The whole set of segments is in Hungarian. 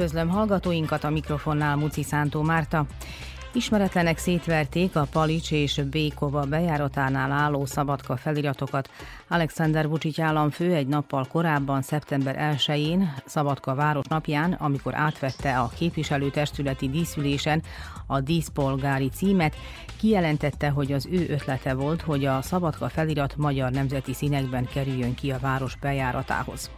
Üdvözlöm hallgatóinkat a mikrofonnál Muci Szántó Márta. Ismeretlenek szétverték a Palics és Békova bejáratánál álló szabadka feliratokat. Alexander Vucic államfő egy nappal korábban, szeptember 1-én, Szabadka város napján, amikor átvette a képviselőtestületi díszülésen a díszpolgári címet, kijelentette, hogy az ő ötlete volt, hogy a Szabadka felirat magyar nemzeti színekben kerüljön ki a város bejáratához.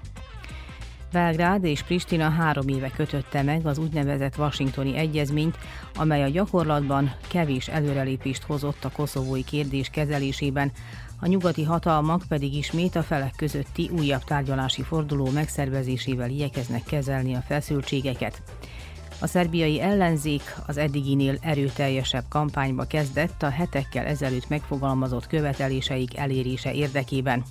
Belgrád és Pristina három éve kötötte meg az úgynevezett Washingtoni Egyezményt, amely a gyakorlatban kevés előrelépést hozott a koszovói kérdés kezelésében, a nyugati hatalmak pedig ismét a felek közötti újabb tárgyalási forduló megszervezésével igyekeznek kezelni a feszültségeket. A szerbiai ellenzék az eddiginél erőteljesebb kampányba kezdett a hetekkel ezelőtt megfogalmazott követeléseik elérése érdekében.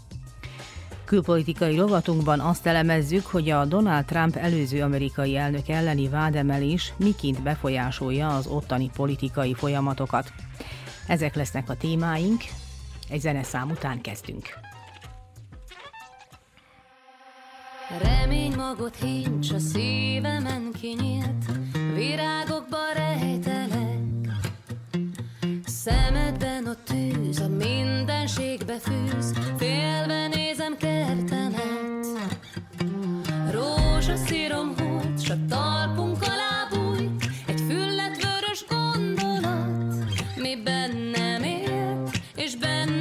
Külpolitikai rovatunkban azt elemezzük, hogy a Donald Trump előző amerikai elnök elleni vádemelés miként befolyásolja az ottani politikai folyamatokat. Ezek lesznek a témáink, egy zeneszám után kezdünk. Remény magot hincs a szívemen kinyílt, virágokba rejtelek. Szemedben a tűz, a mindenségbe fűz, félve nézem kertemet. Rózsaszírom húlt, s a talpunk alá bújt, egy füllet vörös gondolat, mi bennem élt, és benned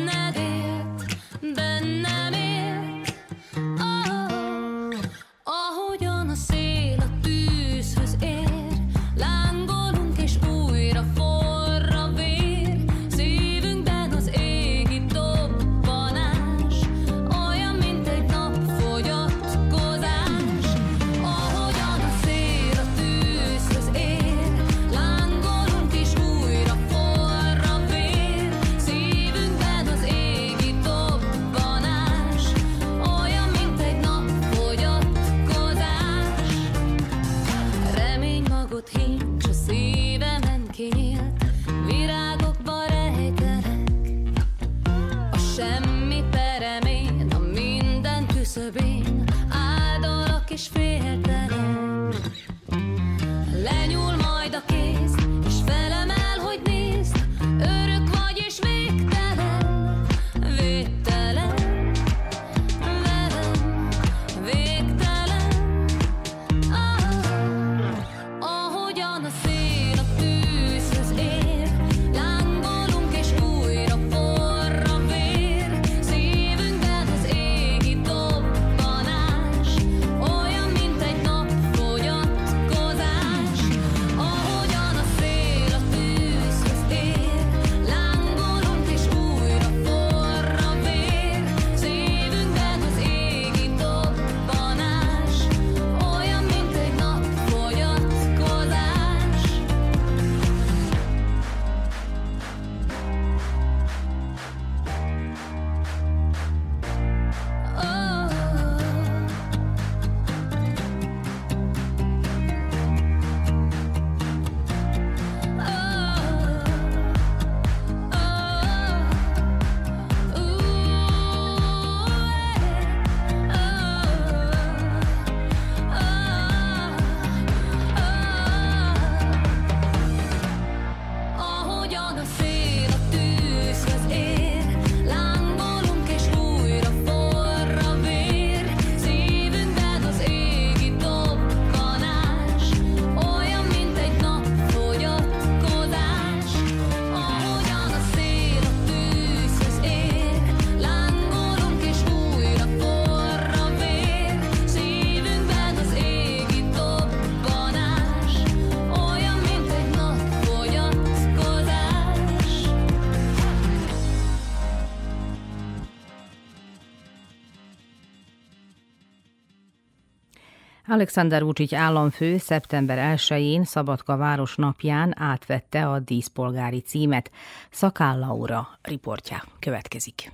Alexander Vucic államfő szeptember 1-én Szabadka város napján átvette a díszpolgári címet. Szakáll Laura riportja következik.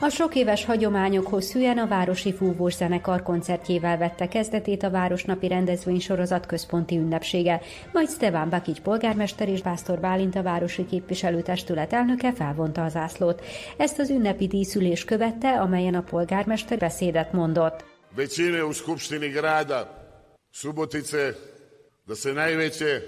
A sok éves hagyományokhoz hűen a Városi Fúvós Zenekar koncertjével vette kezdetét a Városnapi rendezvénysorozat központi ünnepsége, majd Stefan Bakics polgármester és Pásztor Bálint a Városi Képviselőtestület elnöke felvonta az ászlót. Ezt az ünnepi díszülés követte, amelyen a polgármester beszédet mondott. Većine u Skupštini grada Subotice da se najveće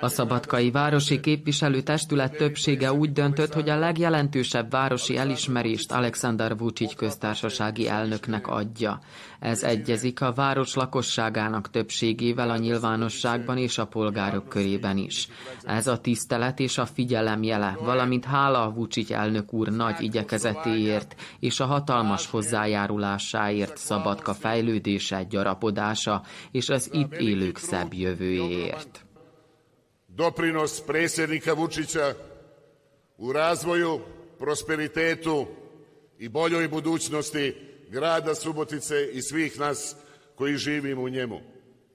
A Szabadkai Városi Képviselőtestület többsége úgy döntött, hogy a legjelentősebb városi elismerést Alexander Vucic köztársasági elnöknek adja. Ez egyezik a város lakosságának többségével a nyilvánosságban és a polgárok körében is. Ez a tisztelet és a figyelem jele, valamint hála a Vucic elnök úr nagy igyekezetéért és a hatalmas hozzájárulásáért Szabadka fejlődése, gyarapodása és az itt élők szebb jövőjéért. Doprinos predsjednika Vučića u razvoju, prosperitetu i boljoj budućnosti grada Subotice i svih nas koji živimo u njemu.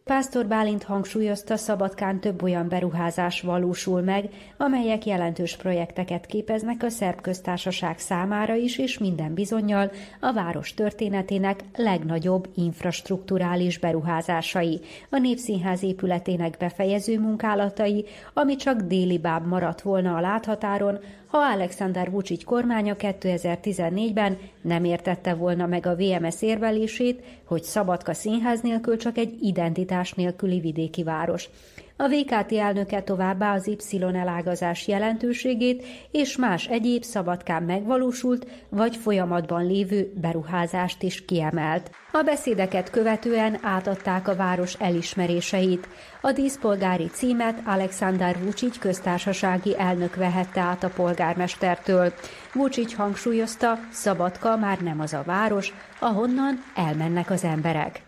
Pásztor Bálint hangsúlyozta, Szabadkán több olyan beruházás valósul meg, amelyek jelentős projekteket képeznek a szerb köztársaság számára is, és minden bizonyal a város történetének legnagyobb infrastruktúrális beruházásai, a Népszínház épületének befejező munkálatai, ami csak déli báb maradt volna a láthatáron, ha Alexander Vucic kormánya 2014-ben nem értette volna meg a VMS érvelését, hogy Szabadka színház nélkül csak egy identitás nélküli vidéki város. A VKT elnöke továbbá az Y elágazás jelentőségét és más egyéb szabadkán megvalósult vagy folyamatban lévő beruházást is kiemelt. A beszédeket követően átadták a város elismeréseit. A díszpolgári címet Alexander Vucic köztársasági elnök vehette át a polgármestertől. Vucic hangsúlyozta, Szabadka már nem az a város, ahonnan elmennek az emberek.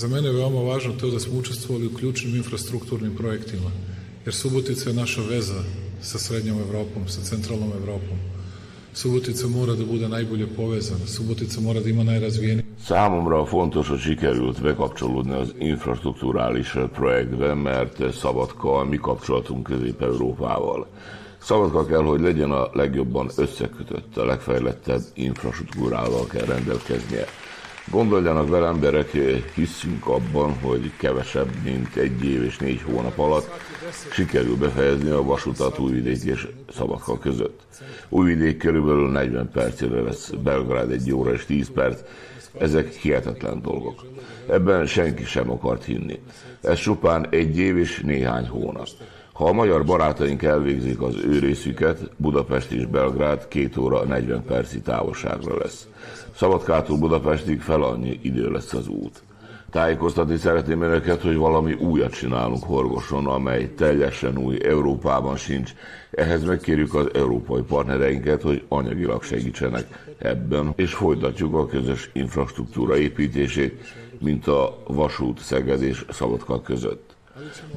Za mene je veoma važno to da smo učestvovali u ključnim infrastrukturnim projektima, jer Subotica je naša veza sa Srednjom Evropom, sa Centralnom Evropom. Subotica mora da bude najbolje povezana, Subotica mora da ima najrazvijeniji. Számomra fontos, hogy sikerült bekapcsolódni az infrastruktúrális projektbe, mert Szabadka a mi kapcsolatunk Közép-Európával. Szabadka kell, hogy legyen a legjobban összekötött, a legfejlettebb infrastruktúrával kell rendelkeznie. Gondoljanak vele emberek, hiszünk abban, hogy kevesebb, mint egy év és négy hónap alatt sikerül befejezni a vasutat Újvidék és Szabadka között. Újvidék körülbelül 40 percére lesz, Belgrád egy óra és 10 perc, ezek hihetetlen dolgok. Ebben senki sem akart hinni. Ez csupán egy év és néhány hónap. Ha a magyar barátaink elvégzik az ő részüket, Budapest és Belgrád két óra 40 perci távolságra lesz. Szabadkától Budapestig fel annyi idő lesz az út. Tájékoztatni szeretném önöket, hogy valami újat csinálunk Horgoson, amely teljesen új, Európában sincs. Ehhez megkérjük az európai partnereinket, hogy anyagilag segítsenek ebben, és folytatjuk a közös infrastruktúra építését, mint a vasút Szeged és Szabadka között.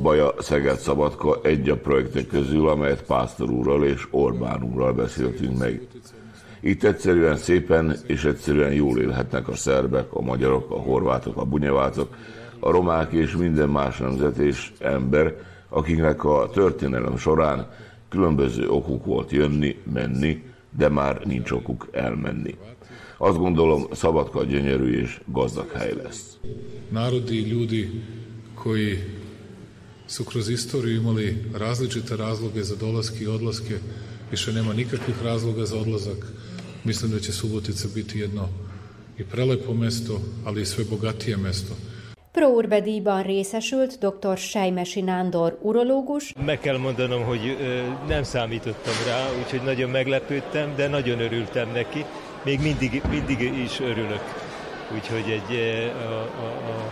Baja Szeged Szabadka egy a projektek közül, amelyet Pásztor úrral és Orbán úrral beszéltünk meg. Itt egyszerűen szépen és egyszerűen jól élhetnek a szerbek, a magyarok, a horvátok, a bunyevácok, a romák és minden más nemzet és ember, akiknek a történelem során különböző okuk volt jönni, menni, de már nincs okuk elmenni. Azt gondolom, Szabadka gyönyörű és gazdag hely lesz. Narodi, ljudi koji su kroz istoriju imali različite razloge za dolaske i odlaske, više nema nikakvih razloga za odlazak. Mislim da će Subotica biti jedno i prelepo mesto, ali i sve bogatije mesto. Próurbe díjban részesült dr. Sejmesi Nándor urológus, Meg kell mondanom, hogy nem számítottam rá, úgyhogy nagyon meglepődtem, de nagyon örültem neki. Még mindig, mindig is örülök. Úgyhogy egy, a, a, a,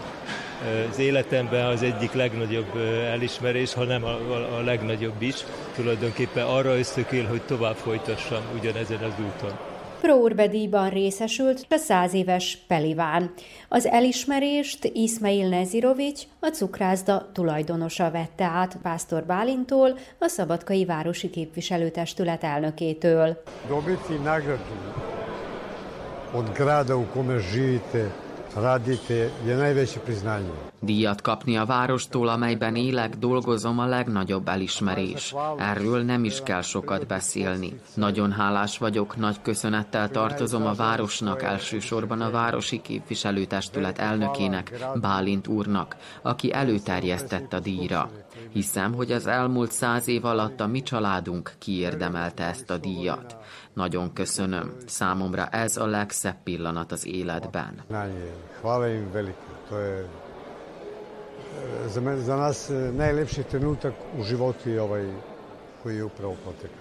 az életemben az egyik legnagyobb elismerés, ha nem a, a, a legnagyobb is. Tulajdonképpen arra ösztökél, hogy tovább folytassam ugyanezen az úton. Próurbe díjban részesült a száz éves Peliván. Az elismerést Ismail Nezirovics, a cukrászda tulajdonosa vette át Pásztor Bálintól, a Szabadkai Városi Képviselőtestület elnökétől. dobiti nagradu od grada u kome živite radite je najveće priznanje. Díjat kapni a várostól, amelyben élek, dolgozom a legnagyobb elismerés. Erről nem is kell sokat beszélni. Nagyon hálás vagyok, nagy köszönettel tartozom a városnak, elsősorban a Városi Képviselőtestület elnökének, Bálint úrnak, aki előterjesztett a díjra. Hiszem, hogy az elmúlt száz év alatt a mi családunk kiérdemelte ezt a díjat. Nagyon köszönöm. Számomra ez a legszebb pillanat az életben. Hvala im velike. To je e, za, men, za nas e, najlepši trenutak u životu je ovaj koji je upravo potekao.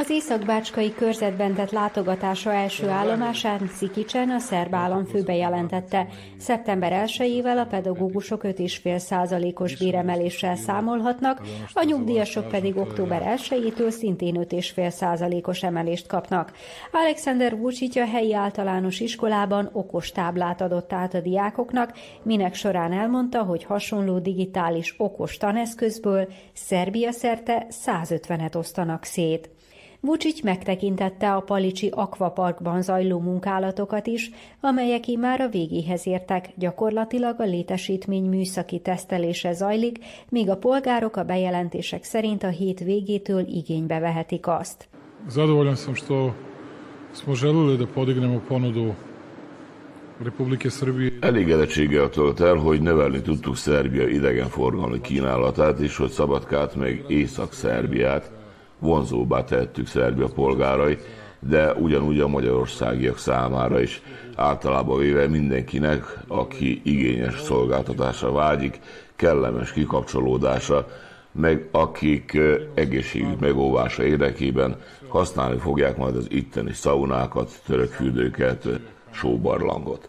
Az Észak-Bácskai körzetben tett látogatása első állomásán Szikicsen a szerb államfő bejelentette. Szeptember 1-ével a pedagógusok 5,5%-os béremeléssel számolhatnak, a nyugdíjasok pedig október 1-től szintén 5,5%-os emelést kapnak. Alexander Vucic a helyi általános iskolában okos táblát adott át a diákoknak, minek során elmondta, hogy hasonló digitális okos taneszközből Szerbia szerte 150-et osztanak szét. Vucic megtekintette a Palicsi Aquaparkban zajló munkálatokat is, amelyek már a végéhez értek, gyakorlatilag a létesítmény műszaki tesztelése zajlik, míg a polgárok a bejelentések szerint a hét végétől igénybe vehetik azt. Zadovoljan sam što smo želeli da podignemo ponudu. Elégedettséggel tölt el, hogy növelni tudtuk Szerbia idegenforgalmi kínálatát, és hogy Szabadkát meg Észak-Szerbiát vonzóbbá tettük Szerbia polgárai, de ugyanúgy a magyarországiak számára is. Általában véve mindenkinek, aki igényes szolgáltatásra vágyik, kellemes kikapcsolódása, meg akik egészségük megóvása érdekében használni fogják majd az itteni szaunákat, törökfürdőket, sóbarlangot.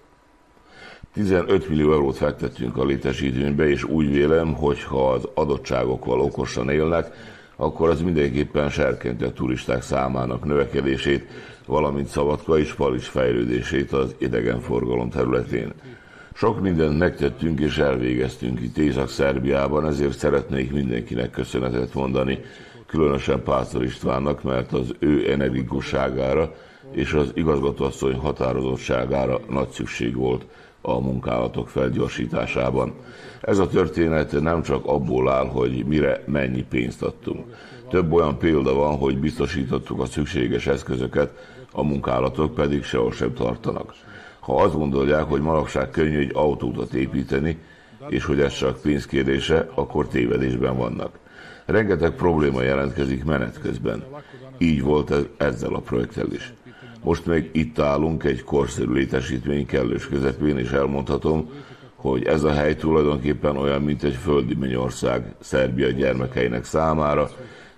15 millió eurót fektettünk a létesítménybe, és úgy vélem, hogy ha az adottságokkal okosan élnek, akkor az mindenképpen serkenti a turisták számának növekedését, valamint Szabadka és Palics fejlődését az idegenforgalom területén. Sok mindent megtettünk és elvégeztünk itt Észak-Szerbiában, ezért szeretnék mindenkinek köszönetet mondani, különösen Pásztor Istvánnak, mert az ő energikusságára és az igazgatóasszony határozottságára nagy szükség volt a munkálatok felgyorsításában. Ez a történet nem csak abból áll, hogy mire mennyi pénzt adtunk. Több olyan példa van, hogy biztosítottuk a szükséges eszközöket, a munkálatok pedig sehol sem tartanak. Ha azt gondolják, hogy manapság könnyű egy autót építeni, és hogy ez csak pénzkérdése, akkor tévedésben vannak. Rengeteg probléma jelentkezik menet közben. Így volt ez ezzel a projekttel is. Most meg itt állunk egy korszerű létesítmény kellős közepén, és elmondhatom, hogy ez a hely tulajdonképpen olyan, mint egy földi mennyország Szerbia gyermekeinek számára,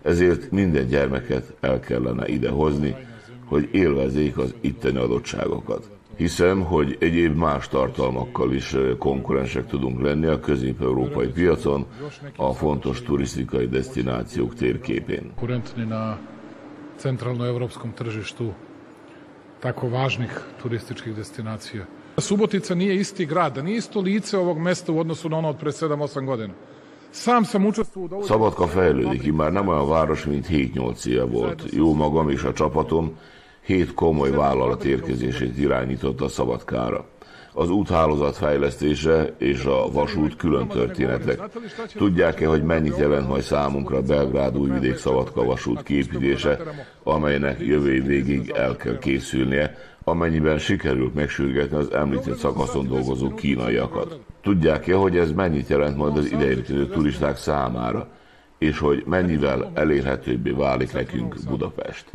ezért minden gyermeket el kellene idehozni, hogy élvezzék az itteni adottságokat. Hiszem, hogy egyéb más tartalmakkal is konkurensek tudunk lenni a közép-európai piacon, a fontos turisztikai destinációk térképén. Konkurentni na centralno-evropskom tržištu tako važnih turističkih destinacija. Subotica nije isti grad, nije isto lice ovog mesta u odnosu na ono od pre 7-8 godina. Sam sam učestvovao u Szabadka fejlődik, immár nem olyan város, mint 7-8 éve volt. Jó magam és a csapatom hét komoly vállalat érkezését irányította Szabadkára. Az úthálózat fejlesztése és a vasút külön történetek. Tudják-e, hogy mennyit jelent majd számunkra Belgrád újvidék Szabadka vasút képítése, amelynek jövő végig el kell készülnie, amennyiben sikerült megsürgetni az említett szakaszon dolgozó kínaiakat. Tudják-e, hogy ez mennyit jelent majd az ideérkező turisták számára, és hogy mennyivel elérhetőbbé válik nekünk Budapest?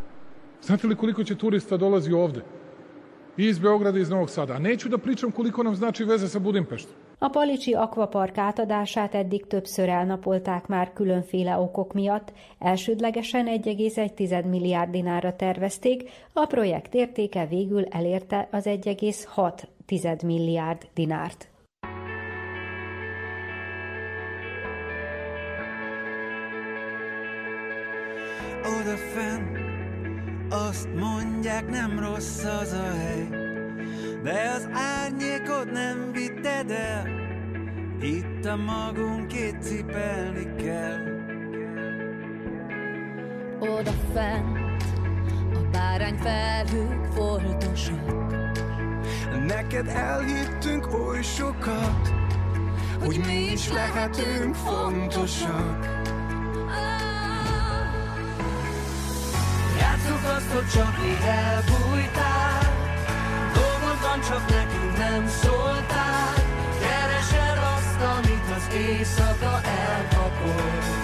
Znate li koliko će turista dolazi ovde? Iz Beograda iz Novog Sada. Neću da pričam koliko nam znači veze sa Budimpeštom. A Palicsi Aquapark átadását eddig többször elnapolták már különféle okok miatt, elsődlegesen 1,1 milliárd dinárra tervezték, a projekt értéke végül elérte az 1,6 milliárd dinárt. Mondják nem rossz az a hely. De az árnyékot nem vitted el. Itt a magunkét cipelni kell. Oda fent a bárányfelhők foltosak Neked elhittünk oly sokat, hogy mi is lehetünk fontosak. Hogy csak mi elbújtál, dolgod csak nekünk nem szóltál. Keresed azt, amit az éjszaka elkapott.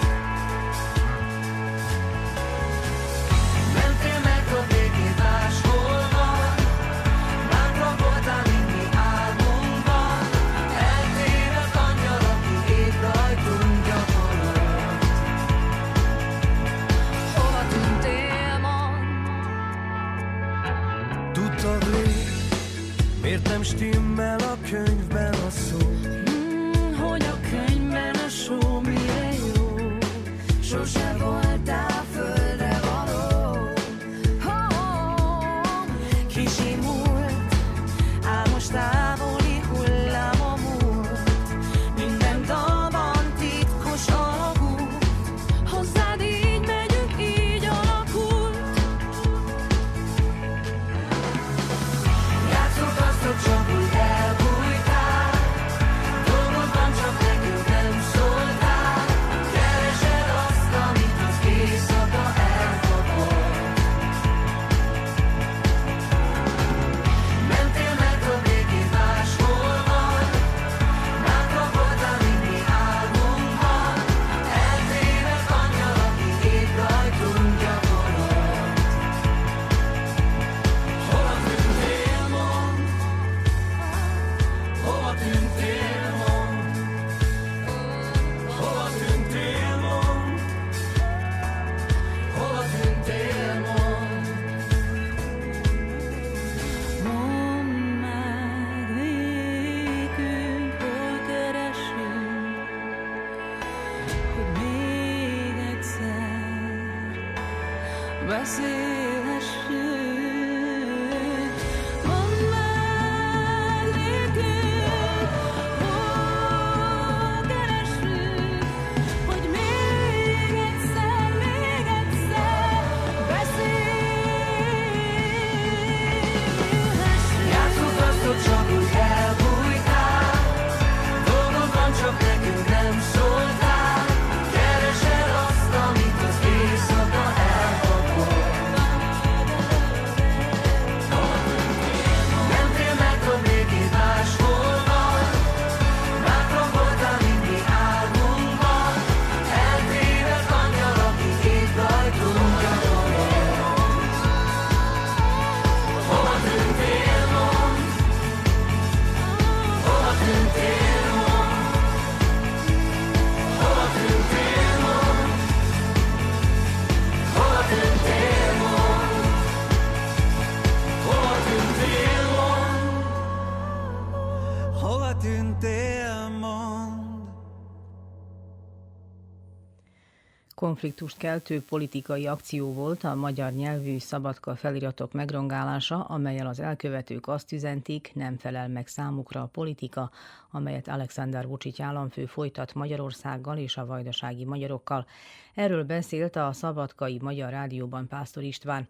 Konfliktust keltő politikai akció volt a magyar nyelvű szabadka feliratok megrongálása, amelyel az elkövetők azt üzentik, nem felel meg számukra a politika, amelyet Alexander Vucic államfő folytat Magyarországgal és a vajdasági magyarokkal. Erről beszélt a Szabadkai Magyar Rádióban Pásztor István.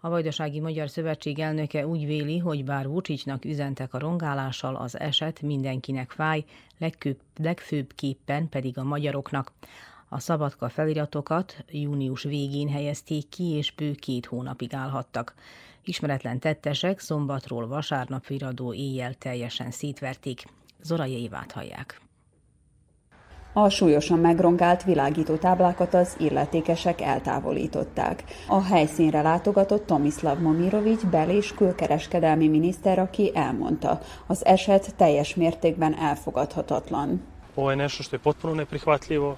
A Vajdasági Magyar Szövetség elnöke úgy véli, hogy bár Vucicnak üzentek a rongálással, az eset mindenkinek fáj, legkőbb, legfőbbképpen pedig a magyaroknak. A szabadka feliratokat június végén helyezték ki, és bő két hónapig állhattak. Ismeretlen tettesek szombatról vasárnap viradó éjjel teljesen szétverték. Zora Évát hallják. A súlyosan megrongált világító táblákat az illetékesek eltávolították. A helyszínre látogatott Tomislav Momirovic bel- és külkereskedelmi miniszter, aki elmondta, az eset teljes mértékben elfogadhatatlan. Ovo je nešto što je potpuno neprihvatljivo,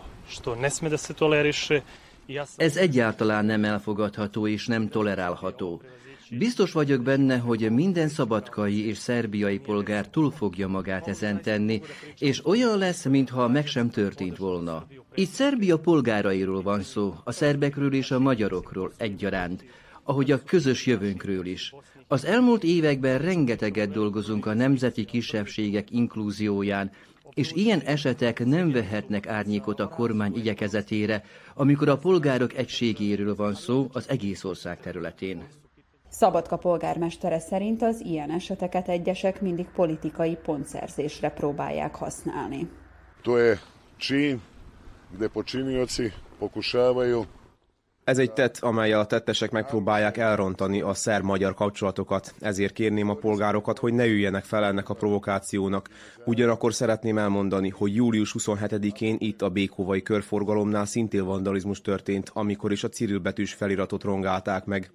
Ez egyáltalán nem elfogadható és nem tolerálható. Biztos vagyok benne, hogy minden szabadkai és szerbiai polgár túl fogja magát ezen tenni, és olyan lesz, mintha meg sem történt volna. Itt Szerbia polgárairól van szó, a szerbekről és a magyarokról egyaránt, ahogy a közös jövőnkről is. Az elmúlt években rengeteget dolgozunk a nemzeti kisebbségek inklúzióján, és ilyen esetek nem vehetnek árnyékot a kormány igyekezetére, amikor a polgárok egységéről van szó az egész ország területén. Szabadka polgármestere szerint az ilyen eseteket egyesek mindig politikai pontszerzésre próbálják használni. To je čin gde počinioci pokušavaju Ez egy tett, amelyel a tettesek megpróbálják elrontani a szerb-magyar kapcsolatokat. Ezért kérném a polgárokat, hogy ne üljenek fel ennek a provokációnak. Ugyanakkor szeretném elmondani, hogy július 27-én itt a Békovai körforgalomnál szintén vandalizmus történt, amikor is a cirilbetűs feliratot rongálták meg.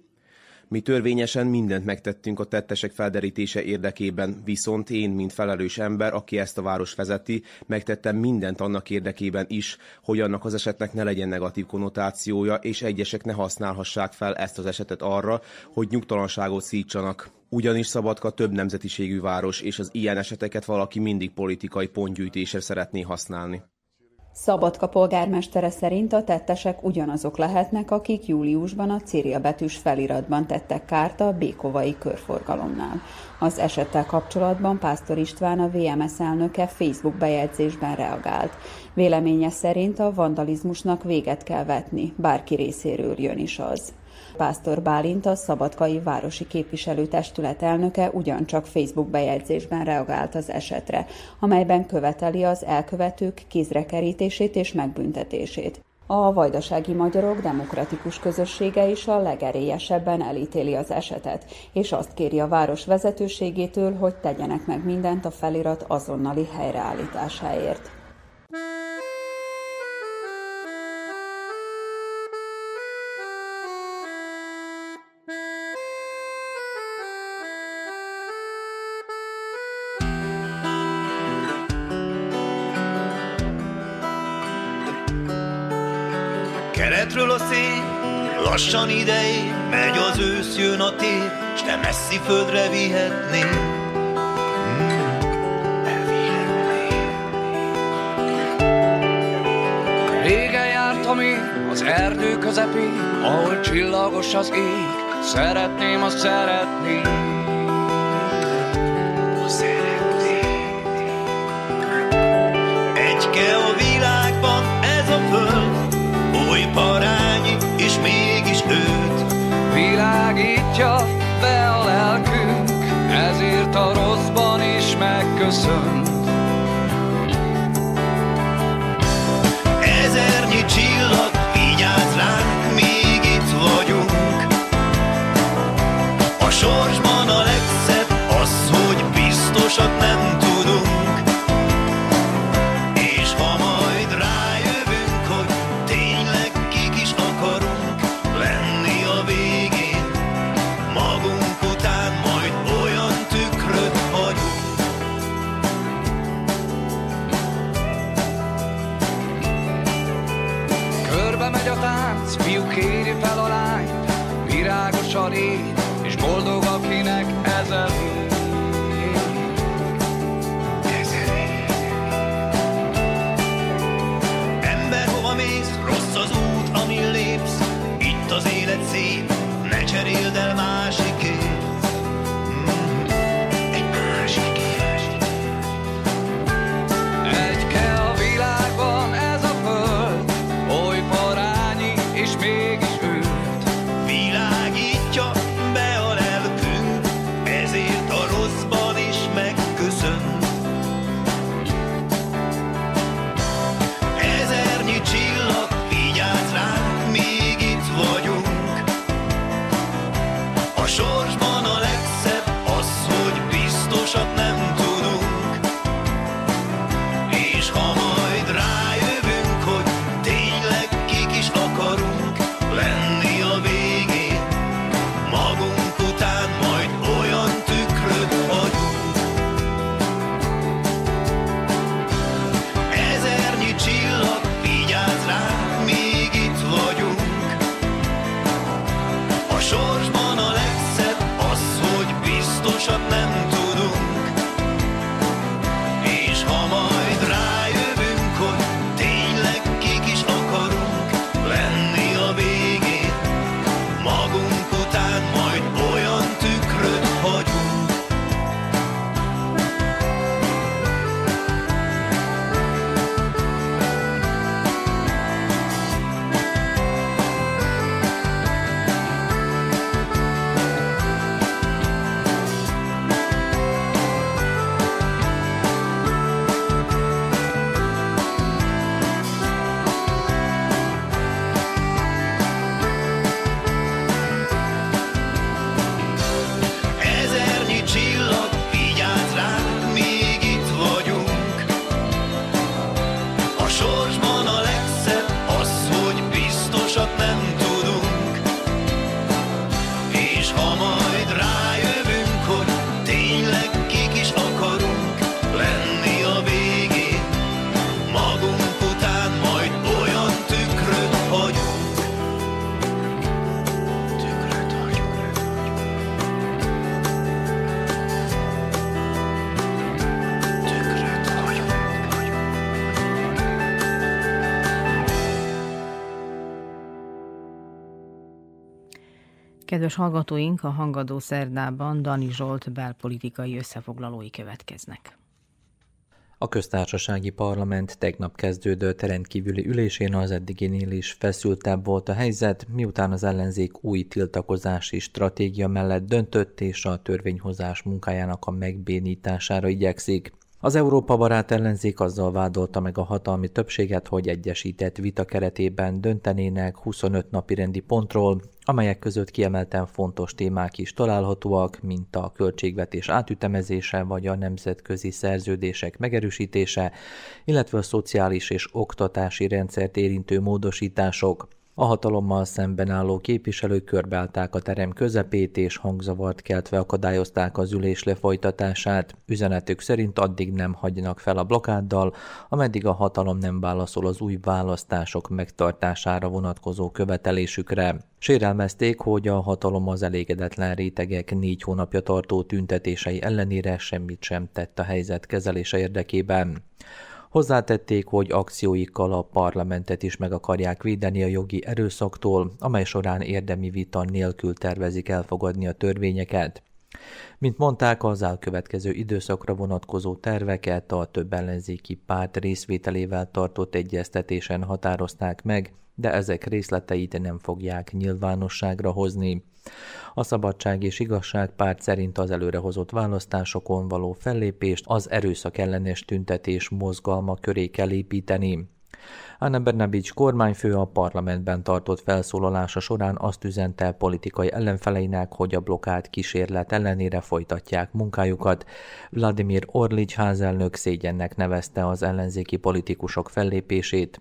Mi törvényesen mindent megtettünk a tettesek felderítése érdekében, viszont én, mint felelős ember, aki ezt a város vezeti, megtettem mindent annak érdekében is, hogy annak az esetnek ne legyen negatív konnotációja, és egyesek ne használhassák fel ezt az esetet arra, hogy nyugtalanságot szítsanak. Ugyanis Szabadka több nemzetiségű város, és az ilyen eseteket valaki mindig politikai pontgyűjtésre szeretné használni. Szabadka polgármestere szerint a tettesek ugyanazok lehetnek, akik júliusban a Céria betűs feliratban tettek kárt a Békovai körforgalomnál. Az esettel kapcsolatban Pásztor István a VMS elnöke Facebook bejegyzésben reagált. Véleménye szerint a vandalizmusnak véget kell vetni, bárki részéről jön is az. Pásztor Bálint, a Szabadkai Városi Képviselőtestület elnöke ugyancsak Facebook bejegyzésben reagált az esetre, amelyben követeli az elkövetők kézrekerítését és megbüntetését. A vajdasági magyarok demokratikus közössége is a legerélyesebben elítéli az esetet, és azt kéri a város vezetőségétől, hogy tegyenek meg mindent a felirat azonnali helyreállításáért. Keretről a szél, lassan idei, megy az ősz, jön a tél, s te messzi földre vihetné. Régen jártam én az erdő közepén, ahol csillagos az ég, szeretném, azt szeretni. Világítja be a lelkünk, ezért a rosszban is megköszönt. Virágos a rég, és boldog akinek ezer év. Ember, hova mész, rossz az út, amin lépsz, itt az élet szép, ne cseréld el másikért. Kedves hallgatóink, a Hangadó Szerdában Dani Zsolt belpolitikai összefoglalói következnek. A köztársasági parlament tegnap kezdődött rendkívüli ülésén az eddiginél is feszültebb volt a helyzet, miután az ellenzék új tiltakozási stratégia mellett döntött és a törvényhozás munkájának a megbénítására igyekszik. Az Európa barát ellenzék azzal vádolta meg a hatalmi többséget, hogy egyesített vita keretében döntenének 25 napi rendi pontról, amelyek között kiemelten fontos témák is találhatóak, mint a költségvetés átütemezése vagy a nemzetközi szerződések megerősítése, illetve a szociális és oktatási rendszert érintő módosítások. A hatalommal szemben álló képviselők körbeállták a terem közepét, és hangzavart keltve akadályozták az ülés lefolytatását. Üzenetük szerint addig nem hagynak fel a blokáddal, ameddig a hatalom nem válaszol az új választások megtartására vonatkozó követelésükre. Sérelmezték, hogy a hatalom az elégedetlen rétegek négy hónapja tartó tüntetései ellenére semmit sem tett a helyzet kezelése érdekében. Hozzátették, hogy akcióikkal a parlamentet is meg akarják védeni a jogi erőszaktól, amely során érdemi vita nélkül tervezik elfogadni a törvényeket. Mint mondták, az elkövetkező időszakra vonatkozó terveket a több ellenzéki párt részvételével tartott egyeztetésen határozták meg, de ezek részleteit nem fogják nyilvánosságra hozni. A Szabadság és Igazság párt szerint az előrehozott választásokon való fellépést az erőszak ellenes tüntetés mozgalma köré kell építeni. Anna Bernabics kormányfő a parlamentben tartott felszólalása során azt üzente politikai ellenfeleinek, hogy a blokkád kísérlet ellenére folytatják munkájukat. Vladimir Orlics házelnök szégyennek nevezte az ellenzéki politikusok fellépését.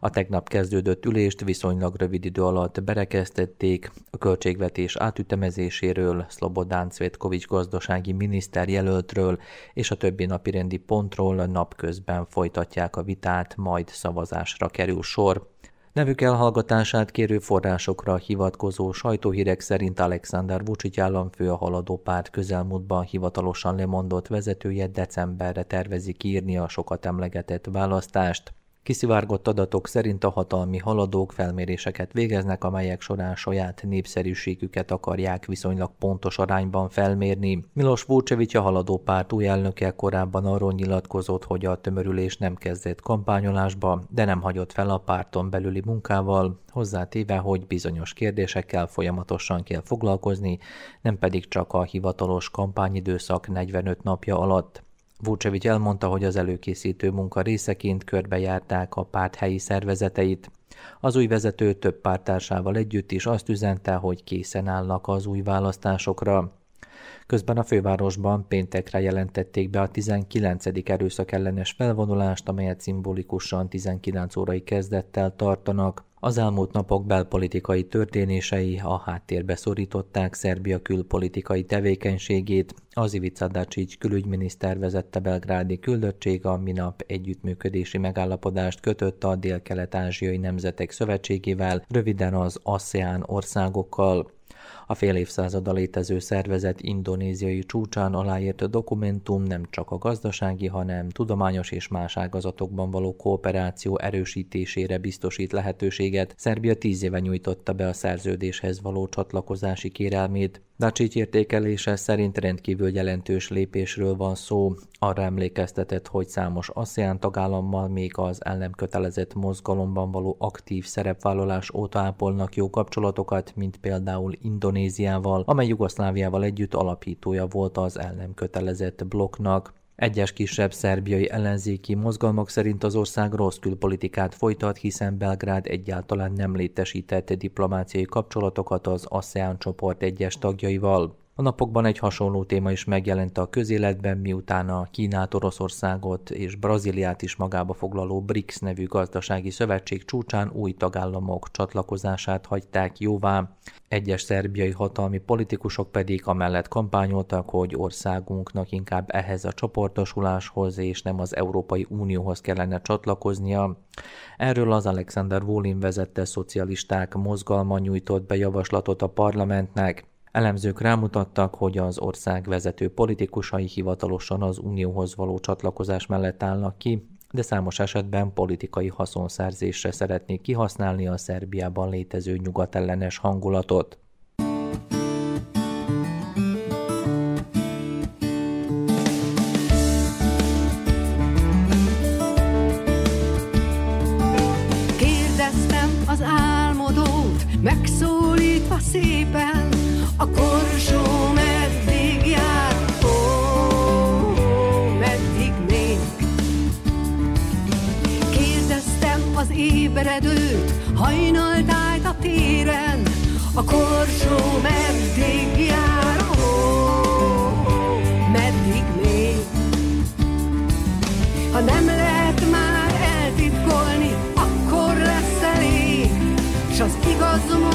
A tegnap kezdődött ülést viszonylag rövid idő alatt berekeztették a költségvetés átütemezéséről, Szlobodán Cvetkovics gazdasági miniszter jelöltről és a többi napirendi pontról napközben folytatják a vitát, majd szavazásra kerül sor. Nevük elhallgatását kérő forrásokra hivatkozó sajtóhírek szerint Alexander Vucic államfő a haladó párt közelmúltban hivatalosan lemondott vezetője decemberre tervezi kiírni a sokat emlegetett választást. Kiszivárgott adatok szerint a hatalmi haladók felméréseket végeznek, amelyek során saját népszerűségüket akarják viszonylag pontos arányban felmérni. Milos Vucevic a haladó párt új elnöke korábban arról nyilatkozott, hogy a tömörülés nem kezdett kampányolásba, de nem hagyott fel a párton belüli munkával, hozzátéve, hogy bizonyos kérdésekkel folyamatosan kell foglalkozni, nem pedig csak a hivatalos kampányidőszak 45 napja alatt. Vucevic elmondta, hogy az előkészítő munka részeként körbejárták a párt helyi szervezeteit. Az új vezető több pártársával együtt is azt üzente, hogy készen állnak az új választásokra. Közben a fővárosban péntekre jelentették be a 19. erőszak ellenes felvonulást, amelyet szimbolikusan 19 órai kezdettel tartanak. Az elmúlt napok belpolitikai történései a háttérbe szorították Szerbia külpolitikai tevékenységét. Az Ivica Dacic külügyminiszter vezette belgrádi küldöttség a minap együttműködési megállapodást kötött a Dél-Kelet-Ázsiai Nemzetek Szövetségével, röviden az ASEAN országokkal. A fél évszázada létező szervezet indonéziai csúcsán aláírt dokumentum nem csak a gazdasági, hanem tudományos és más ágazatokban való kooperáció erősítésére biztosít lehetőséget. Szerbia tíz éve nyújtotta be a szerződéshez való csatlakozási kérelmét. Dacic értékelése szerint rendkívül jelentős lépésről van szó. Arra emlékeztetett, hogy számos ASEAN tagállammal még az el nem kötelezett mozgalomban való aktív szerepvállalás óta ápolnak jó kapcsolatokat, mint például Indonéziával, amely Jugoszláviával együtt alapítója volt az el nem kötelezett blokknak. Egyes kisebb szerbiai ellenzéki mozgalmak szerint az ország rossz külpolitikát folytat, hiszen Belgrád egyáltalán nem létesített diplomáciai kapcsolatokat az ASEAN csoport egyes tagjaival. A napokban egy hasonló téma is megjelent a közéletben, miután a Kínát, Oroszországot és Brazíliát is magába foglaló BRICS nevű gazdasági szövetség csúcsán új tagállamok csatlakozását hagyták jóvá. Egyes szerbiai hatalmi politikusok pedig amellett kampányoltak, hogy országunknak inkább ehhez a csoportosuláshoz és nem az Európai Unióhoz kellene csatlakoznia. Erről az Alexander Volin vezette szocialisták mozgalma nyújtott be javaslatot a parlamentnek. Elemzők rámutattak, hogy az ország vezető politikusai hivatalosan az unióhoz való csatlakozás mellett állnak ki, de számos esetben politikai haszonszerzésre szeretnék kihasználni a Szerbiában létező nyugatellenes hangulatot. Kérdeztem az álmodót, megszólítva szépen, a korsó meddig jár, ó, még. Kérdeztem az ébredőt, hajnaltájt a téren, a korsó meddig jár, ó, meddig még. Ha nem lehet már eltitkolni, akkor lesz elég, s az igaz mondó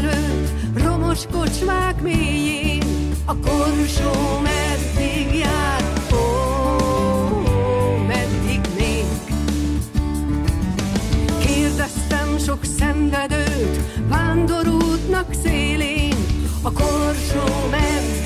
bölcselőt, romos kocsmák mélyén, a korsó meddig jár, ó, meddig még. Kérdeztem sok szenvedőt, vándorútnak szélén, a korsó meddig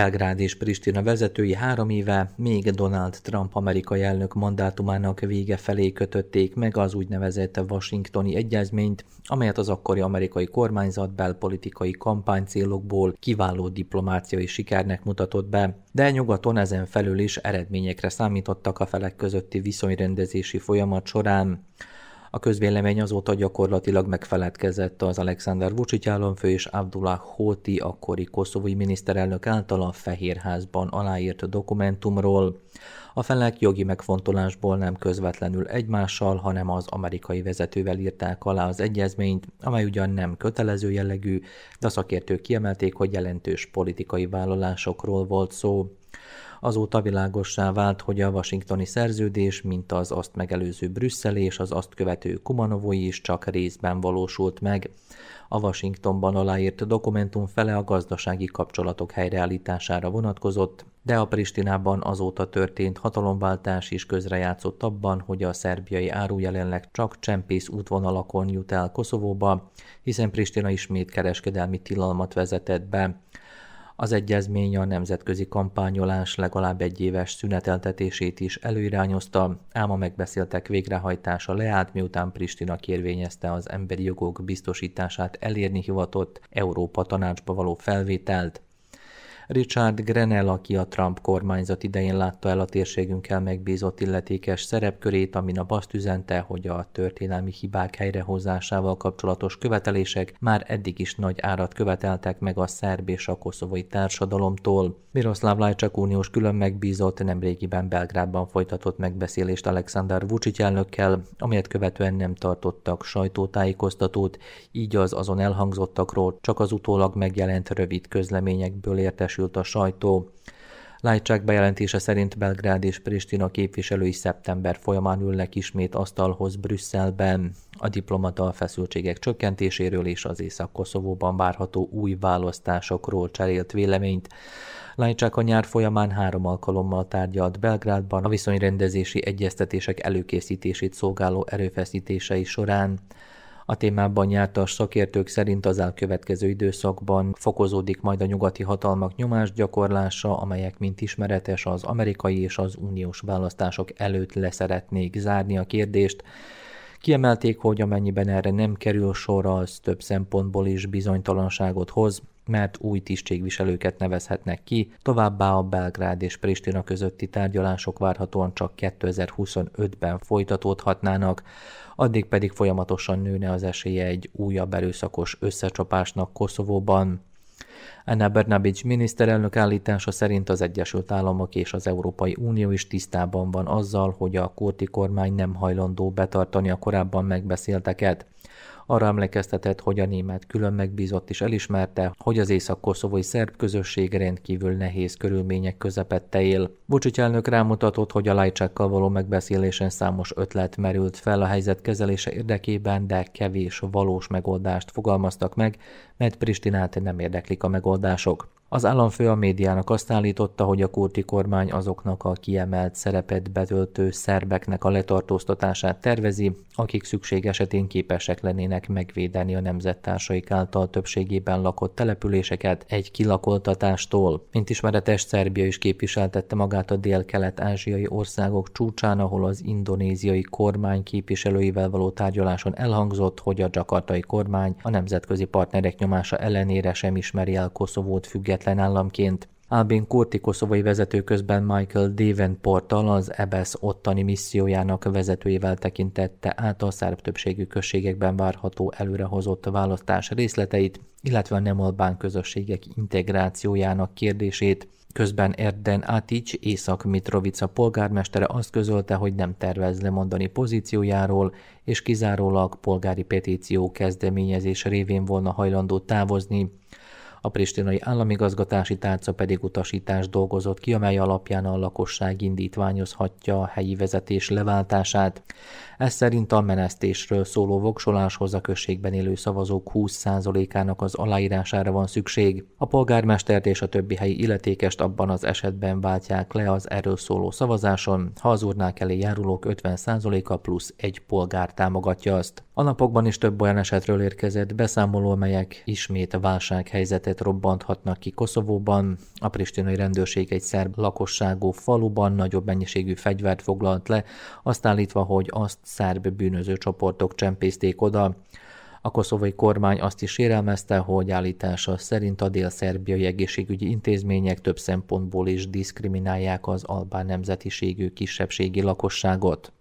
Belgrád és Pristina vezetői három éve még Donald Trump amerikai elnök mandátumának vége felé kötötték meg az úgynevezett Washingtoni Egyezményt, amelyet az akkori amerikai kormányzat belpolitikai kampánycélokból kiváló diplomáciai sikernek mutatott be, de nyugaton ezen felül is eredményekre számítottak a felek közötti viszonyrendezési folyamat során. A közvélemény azóta gyakorlatilag megfeledkezett az Alexander Vucic államfő és Abdullah Hoti, akkori koszovói miniszterelnök által a Fehérházban aláírt dokumentumról. A felek jogi megfontolásból nem közvetlenül egymással, hanem az amerikai vezetővel írták alá az egyezményt, amely ugyan nem kötelező jellegű, de a szakértők kiemelték, hogy jelentős politikai vállalásokról volt szó. Azóta világossá vált, hogy a washingtoni szerződés, mint az azt megelőző brüsszeli és az azt követő kumanovói is csak részben valósult meg. A Washingtonban aláírt dokumentum fele a gazdasági kapcsolatok helyreállítására vonatkozott, de a Pristinában azóta történt hatalomváltás is közrejátszott abban, hogy a szerbiai áru jelenleg csak csempész útvonalakon jut el Koszovóba, hiszen Pristina ismét kereskedelmi tilalmat vezetett be. Az egyezmény a nemzetközi kampányolás legalább egy éves szüneteltetését is előirányozta, ám a megbeszéltek végrehajtása leállt, miután Pristina kérvényezte az emberi jogok biztosítását elérni hivatott Európa tanácsba való felvételt. Richard Grenell, aki a Trump kormányzat idején látta el a térségünkkel megbízott illetékes szerepkörét, amin a azt üzente, hogy a történelmi hibák helyrehozásával kapcsolatos követelések már eddig is nagy árat követeltek meg a szerb és a koszovói társadalomtól. Miroslav Lajcsak uniós külön megbízott nemrégiben Belgrádban folytatott megbeszélést Alexander Vucic elnökkel, amelyet követően nem tartottak sajtótájékoztatót, így az azon elhangzottakról csak az utólag megjelent rövid közleményekből értesült a sajtó. Lajcsák bejelentése szerint Belgrád és Pristina képviselői szeptember folyamán ülnek ismét asztalhoz Brüsszelben. A diplomata feszültségek csökkentéséről és az Észak-Koszovóban várható új választásokról cserélt véleményt. Lajcsák a nyár folyamán három alkalommal tárgyalt Belgrádban a viszonyrendezési egyeztetések előkészítését szolgáló erőfeszítései során. A témában nyártas szakértők szerint az elkövetkező időszakban fokozódik majd a nyugati hatalmak nyomásgyakorlása, amelyek, mint ismeretes, az amerikai és az uniós választások előtt leszeretnék zárni a kérdést. Kiemelték, hogy amennyiben erre nem kerül sor, az több szempontból is bizonytalanságot hoz, mert új tisztségviselőket nevezhetnek ki, továbbá a Belgrád és Pristina közötti tárgyalások várhatóan csak 2025-ben folytatódhatnának, addig pedig folyamatosan nőne az esélye egy újabb erőszakos összecsapásnak Koszovóban. Anna Bernabic miniszterelnök állítása szerint az Egyesült Államok és az Európai Unió is tisztában van azzal, hogy a kurti kormány nem hajlandó betartani a korábban megbeszélteket. Arra emlékeztetett, hogy a német külön megbízott is elismerte, hogy az észak-koszovói szerb közösség rendkívül nehéz körülmények közepette él. Vucic elnök rámutatott, hogy a lajcsákkal való megbeszélésen számos ötlet merült fel a helyzet kezelése érdekében, de kevés valós megoldást fogalmaztak meg, mert Pristinát nem érdeklik a megoldások. Az államfő a médiának azt állította, hogy a kurti kormány azoknak a kiemelt szerepet betöltő szerbeknek a letartóztatását tervezi, akik szükség esetén képesek lennének megvédeni a nemzettársaik által többségében lakott településeket egy kilakoltatástól. Mint ismeretes, Szerbia is képviseltette magát a dél-kelet-ázsiai országok csúcsán, ahol az indonéziai kormány képviselőivel való tárgyaláson elhangzott, hogy a dzsakartai kormány a nemzetközi partnerek nyomása ellenére sem ismeri el Koszovót függetlenül független államként. Albin Kurti koszovai vezető közben Michael Davenporttal az EBS ottani missziójának vezetőjével tekintette át a szerb többségű községekben várható előrehozott választás részleteit, illetve a nem közösségek integrációjának kérdését. Közben Erden Atic, Észak-Mitrovica polgármestere azt közölte, hogy nem tervez lemondani pozíciójáról, és kizárólag polgári petíció kezdeményezés révén volna hajlandó távozni, a pristinai államigazgatási tárca pedig utasítást dolgozott ki, amely alapján a lakosság indítványozhatja a helyi vezetés leváltását. Ez szerint a menesztésről szóló voksoláshoz a községben élő szavazók 20%-ának az aláírására van szükség. A polgármestert és a többi helyi illetékest abban az esetben váltják le az erről szóló szavazáson, ha az urnák elé járulók 50%-a plusz egy polgár támogatja azt. A napokban is több olyan esetről érkezett beszámoló, melyek ismét válsághelyzetet robbanthatnak ki Koszovóban. A pristinai rendőrség egy szerb lakosságú faluban nagyobb mennyiségű fegyvert foglalt le, azt állítva, hogy azt szerb bűnöző csoportok csempészték oda. A koszovai kormány azt is sérelmezte, hogy állítása szerint a dél-szerbiai egészségügyi intézmények több szempontból is diszkriminálják az albán nemzetiségű kisebbségi lakosságot.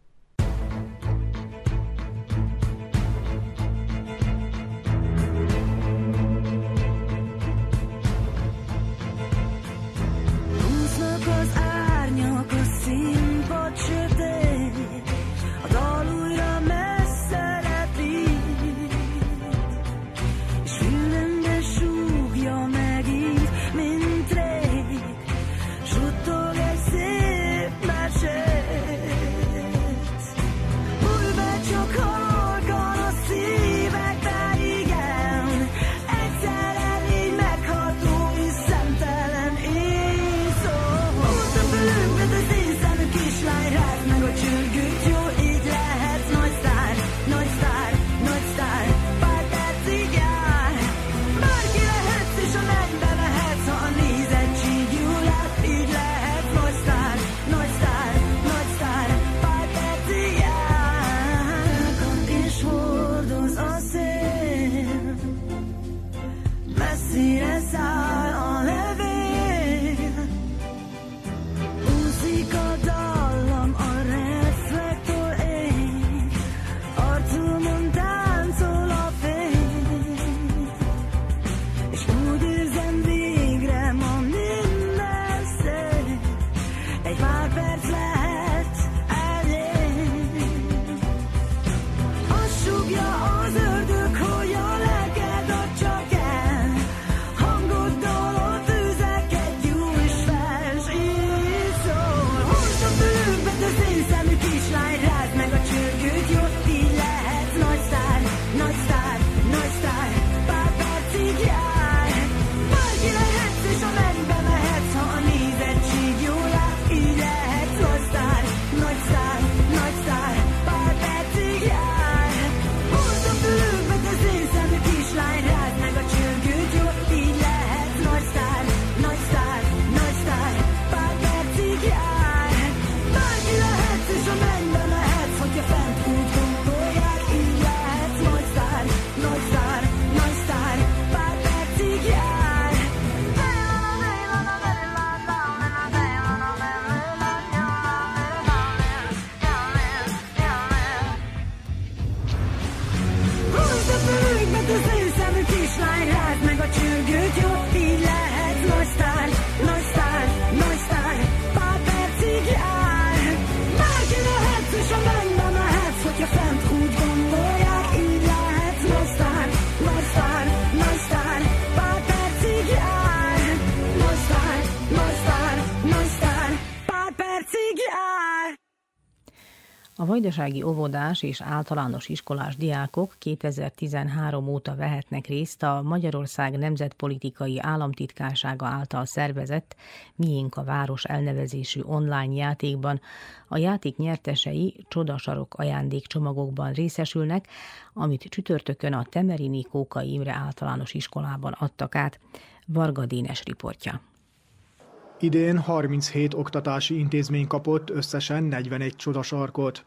Vajdasági óvodás és általános iskolás diákok 2013 óta vehetnek részt a Magyarország Nemzetpolitikai Államtitkársága által szervezett Miénk a Város elnevezésű online játékban. A játék nyertesei csodasarok ajándékcsomagokban részesülnek, amit csütörtökön a Temerini Kóka Imre általános iskolában adtak át. Varga Dénes riportja. Idén 37 oktatási intézmény kapott összesen 41 csodasarkot.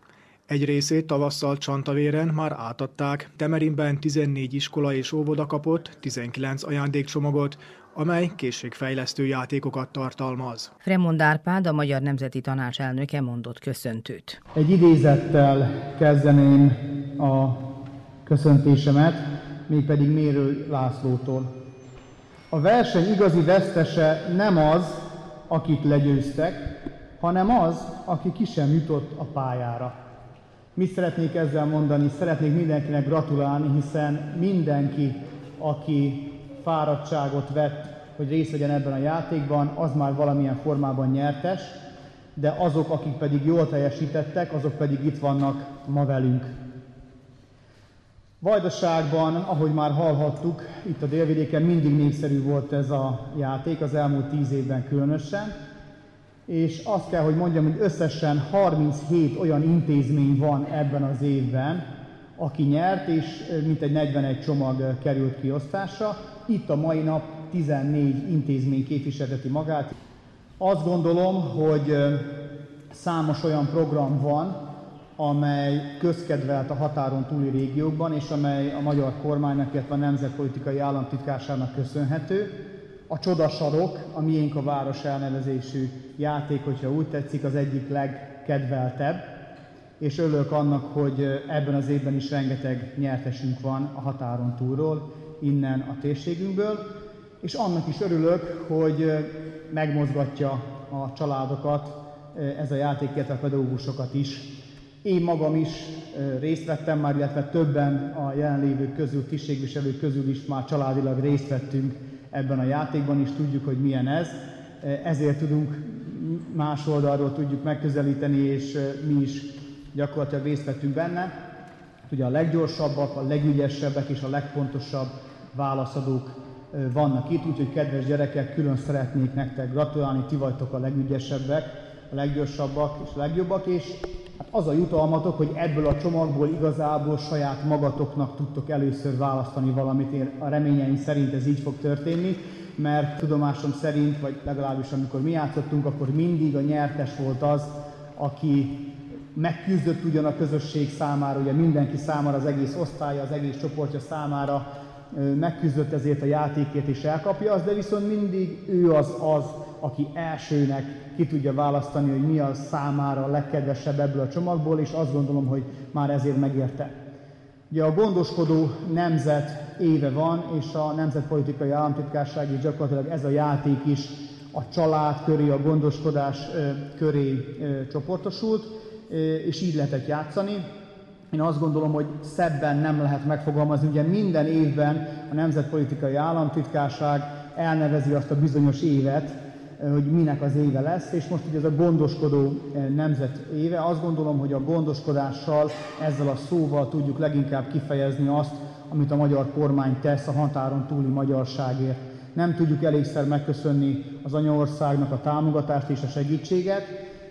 Egy részét tavasszal Csantavéren már átadták, Temerinben 14 iskola és óvoda kapott 19 ajándékcsomagot, amely készségfejlesztő játékokat tartalmaz. Fremond Árpád, a Magyar Nemzeti Tanács elnöke mondott köszöntőt. Egy idézettel kezdeném a köszöntésemet, mégpedig Mérő Lászlótól. A verseny igazi vesztese nem az, akit legyőztek, hanem az, aki ki sem jutott a pályára. Mit szeretnék ezzel mondani? Szeretnék mindenkinek gratulálni, hiszen mindenki, aki fáradtságot vett, hogy részt vegyen ebben a játékban, az már valamilyen formában nyertes, de azok, akik pedig jól teljesítettek, azok pedig itt vannak ma velünk. Vajdaságban, ahogy már hallhattuk, itt a délvidéken mindig népszerű volt ez a játék, az elmúlt tíz évben különösen, és azt kell, hogy mondjam, hogy összesen 37 olyan intézmény van ebben az évben, aki nyert, és mintegy 41 csomag került kiosztásra. Itt a mai nap 14 intézmény képviselteti magát. Azt gondolom, hogy számos olyan program van, amely közkedvelt a határon túli régiókban, és amely a magyar kormánynak, illetve a Nemzetpolitikai Államtitkárságnak köszönhető. A Csodasarok, a Miénk a Város elnevezésű játék, hogyha úgy tetszik, az egyik legkedveltebb, és örülök annak, hogy ebben az évben is rengeteg nyertesünk van a határon túlról, innen a térségünkből, és annak is örülök, hogy megmozgatja a családokat ez a játék, illetve a pedagógusokat is. Én magam is részt vettem már, illetve többen a jelenlévők közül, tisztségviselők közül is már családilag részt vettünk ebben a játékban, és tudjuk, hogy milyen ez. Ezért tudunk más oldalról tudjuk megközelíteni, és mi is gyakorlatilag részt vettünk benne. Ugye a leggyorsabbak, a legügyesebbek és a legpontosabb válaszadók vannak itt, úgyhogy kedves gyerekek, külön szeretnék nektek gratulálni, ti vagytok a legügyesebbek, a leggyorsabbak és a legjobbak, és hát az a jutalmatok, hogy ebből a csomagból igazából saját magatoknak tudtok először választani valamit. Én a reményeim szerint ez így fog történni, mert tudomásom szerint, vagy legalábbis amikor mi játszottunk, akkor mindig a nyertes volt az, aki megküzdött ugyan a közösség számára, ugye mindenki számára, az egész osztálya, az egész csoportja számára megküzdött ezért a játékért és elkapja azt, de viszont mindig ő az az, aki elsőnek ki tudja választani, hogy mi a számára a legkedvesebb ebből a csomagból, és azt gondolom, hogy már ezért megérte. Ugye a gondoskodó nemzet éve van, és a Nemzetpolitikai Államtitkárság is gyakorlatilag ez a játék is a család köré, a gondoskodás köré csoportosult, és így lehetett játszani. Én azt gondolom, hogy szebben nem lehet megfogalmazni. Ugye minden évben a Nemzetpolitikai Államtitkárság elnevezi azt a bizonyos évet, hogy minek az éve lesz, és most ugye ez a gondoskodó nemzet éve. Azt gondolom, hogy a gondoskodással, ezzel a szóval tudjuk leginkább kifejezni azt, amit a magyar kormány tesz a határon túli magyarságért. Nem tudjuk elégszer megköszönni az anyaországnak a támogatást és a segítséget,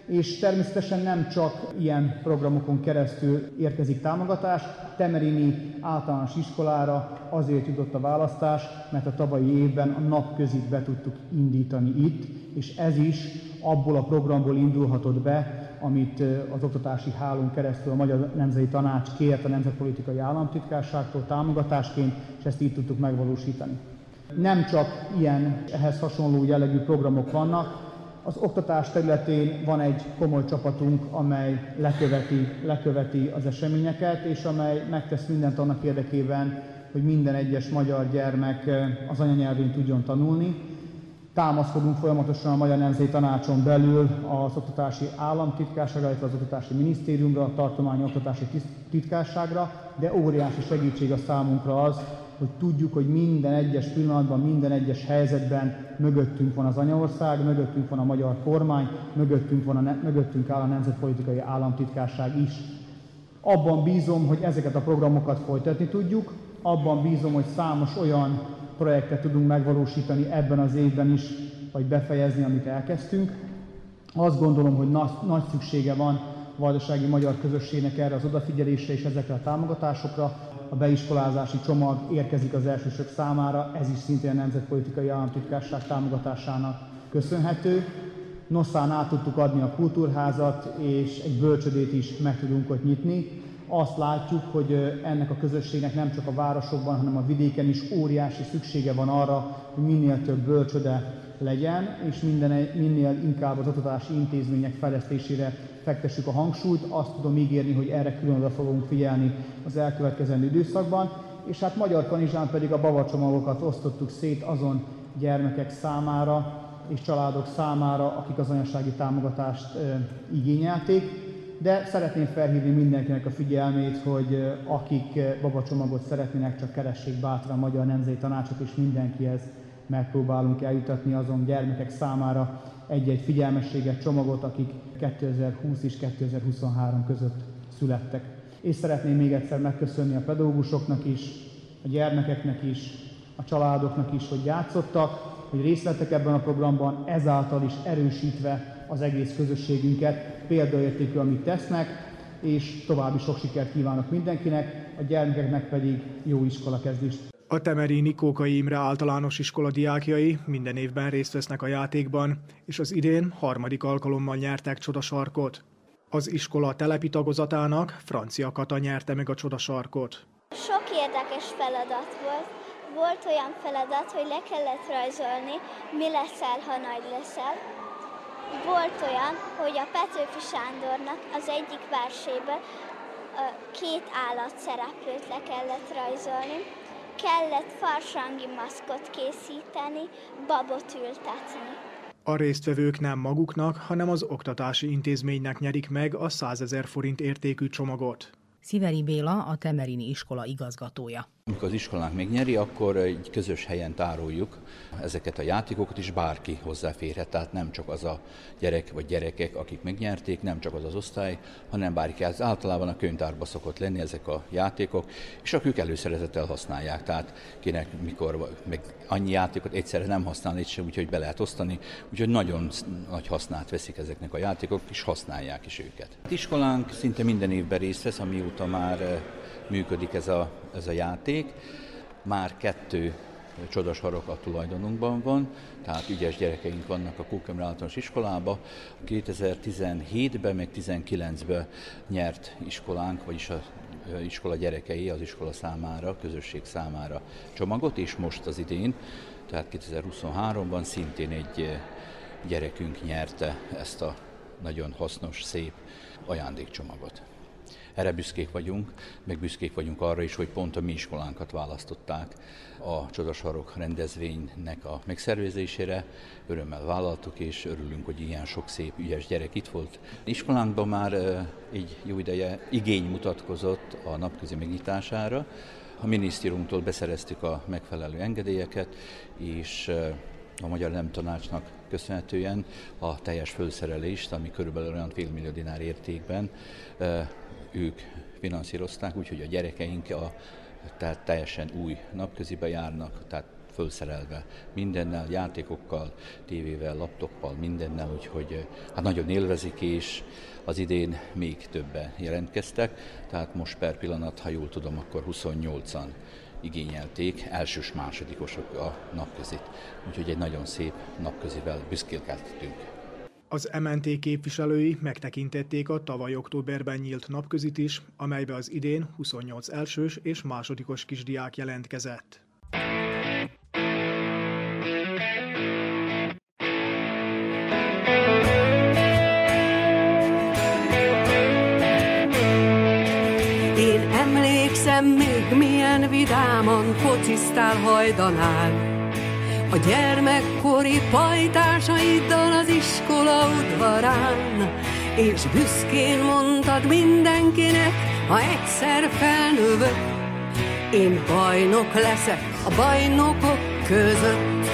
és természetesen nem csak ilyen programokon keresztül érkezik támogatás. Temerini általános iskolára azért jutott a választás, mert a tavalyi évben a napközit be tudtuk indítani itt, és ez is abból a programból indulhatott be, amit az oktatási hálón keresztül a Magyar Nemzeti Tanács kért a Nemzetpolitikai Államtitkárságtól támogatásként, és ezt így tudtuk megvalósítani. Nem csak ilyen ehhez hasonló jellegű programok vannak, az oktatás területén van egy komoly csapatunk, amely leköveti, leköveti az eseményeket, és amely megtesz mindent annak érdekében, hogy minden egyes magyar gyermek az anyanyelvén tudjon tanulni. Támaszkodunk folyamatosan a Magyar Nemzeti Tanácson belül az Oktatási Államtitkárságra, illetve az Oktatási Minisztériumra, a Tartományi Oktatási Titkárságra, de óriási segítség a számunkra az, hogy tudjuk, hogy minden egyes pillanatban, minden egyes helyzetben mögöttünk van az anyaország, mögöttünk van a magyar kormány, mögöttünk, van a mögöttünk áll a Nemzetpolitikai Államtitkárság is. Abban bízom, hogy ezeket a programokat folytatni tudjuk, abban bízom, hogy számos olyan projektet tudunk megvalósítani ebben az évben is, vagy befejezni, amit elkezdtünk. Azt gondolom, hogy nagy, nagy szüksége van vajdasági magyar közösségnek erre az odafigyelésre és ezekre a támogatásokra. A beiskolázási csomag érkezik az elsősök számára, ez is szintén a Nemzetpolitikai Államtitkárság támogatásának köszönhető. Noszán át tudtuk adni a kultúrházat, és egy bölcsödét is meg tudunk ott nyitni. Azt látjuk, hogy ennek a közösségnek nem csak a városokban, hanem a vidéken is óriási szüksége van arra, hogy minél több bölcsöde legyen, és minden, minél inkább az oktatási intézmények fejlesztésére fektessük a hangsúlyt. Azt tudom ígérni, hogy erre külön oda fogunk figyelni az elkövetkezendő időszakban. És hát Magyar Kanizsán pedig a babacsomagokat osztottuk szét azon gyermekek számára és családok számára, akik az anyasági támogatást igényelték. De szeretném felhívni mindenkinek a figyelmét, hogy ö, akik ö, babacsomagot szeretnének, csak keressék bátran a Magyar Nemzeti Tanácsot, és mindenkihez megpróbálunk eljutatni azon gyermekek számára egy-egy figyelmességet, csomagot, akik 2020 és 2023 között születtek. És szeretném még egyszer megköszönni a pedagógusoknak is, a gyermekeknek is, a családoknak is, hogy játszottak, hogy részt vettek ebben a programban, ezáltal is erősítve az egész közösségünket, példaértékű, amit tesznek, és további sok sikert kívánok mindenkinek, a gyermekeknek pedig jó iskola kezdést. A Temerini Kókai Imre általános iskola diákjai minden évben részt vesznek a játékban, és az idén harmadik alkalommal nyertek csodasarkot. Az iskola telepi tagozatának Francia Kata nyerte meg a csodasarkot. Sok érdekes feladat volt. Volt olyan feladat, hogy le kellett rajzolni, mi leszel, ha nagy leszel. Volt olyan, hogy a Petőfi Sándornak az egyik verséből ö, két állat szereplőt le kellett rajzolni. Kellett farsangi maszkot készíteni, babot ültetni. A résztvevők nem maguknak, hanem az oktatási intézménynek nyerik meg a 100 ezer forint értékű csomagot. Sziveri Béla, a Temerini iskola igazgatója. Amikor az iskolánk megnyeri, akkor egy közös helyen tároljuk ezeket a játékokat, és bárki hozzáférhet. Tehát nem csak az a gyerek vagy gyerekek, akik megnyerték, nem csak az az osztály, hanem bárki. Ez általában a könyvtárban szokott lenni ezek a játékok, és akik előszeretettel használják. Tehát kinek mikor meg annyi játékot egyszerre nem használ egy sem, úgyhogy be lehet osztani, úgyhogy nagyon nagy hasznát veszik ezeknek a játékok, és használják is őket. A iskolánk szinte minden évben részt vesz, amióta már eh, működik ez a, ez a játék. Már kettő csodasarok a tulajdonunkban van, tehát ügyes gyerekeink vannak a Kókemre általános iskolába. 2017-ben, meg 2019-ben nyert iskolánk, vagyis a iskola gyerekei az iskola számára, közösség számára csomagot, és most az idén, tehát 2023-ban szintén egy gyerekünk nyerte ezt a nagyon hasznos, szép ajándékcsomagot. Erre büszkék vagyunk, meg büszkék vagyunk arra is, hogy pont a mi iskolánkat választották a Csodasarok rendezvénynek a megszervezésére. Örömmel vállaltuk, és örülünk, hogy ilyen sok szép, ügyes gyerek itt volt. Iskolánkban már egy jó ideje igény mutatkozott a napközi megnyitására. A minisztériumtól beszereztük a megfelelő engedélyeket, és a Magyar Nem Tanácsnak köszönhetően a teljes fölszerelést, ami körülbelül olyan félmillió dinár értékben ők finanszírozták, úgyhogy a gyerekeink a, tehát teljesen új napközibe járnak, tehát fölszerelve mindennel, játékokkal, tévével, laptoppal, mindennel, úgyhogy hát nagyon élvezik, és az idén még többen jelentkeztek, tehát most per pillanat, ha jól tudom, akkor 28-an igényelték, elsős másodikosok a napközit. Úgyhogy egy nagyon szép napközivel büszkélkedtünk. Az MNT képviselői megtekintették a tavaly októberben nyílt napközit is, amelybe az idén 28 elsős és másodikos kisdiák jelentkezett. Én emlékszem még milyen vidáman focisztál hajdanál. A gyermekkori pajtásaiddal az iskola udvarán, és büszkén mondtad mindenkinek, ha egyszer felnövök, Én bajnok leszek a bajnokok között.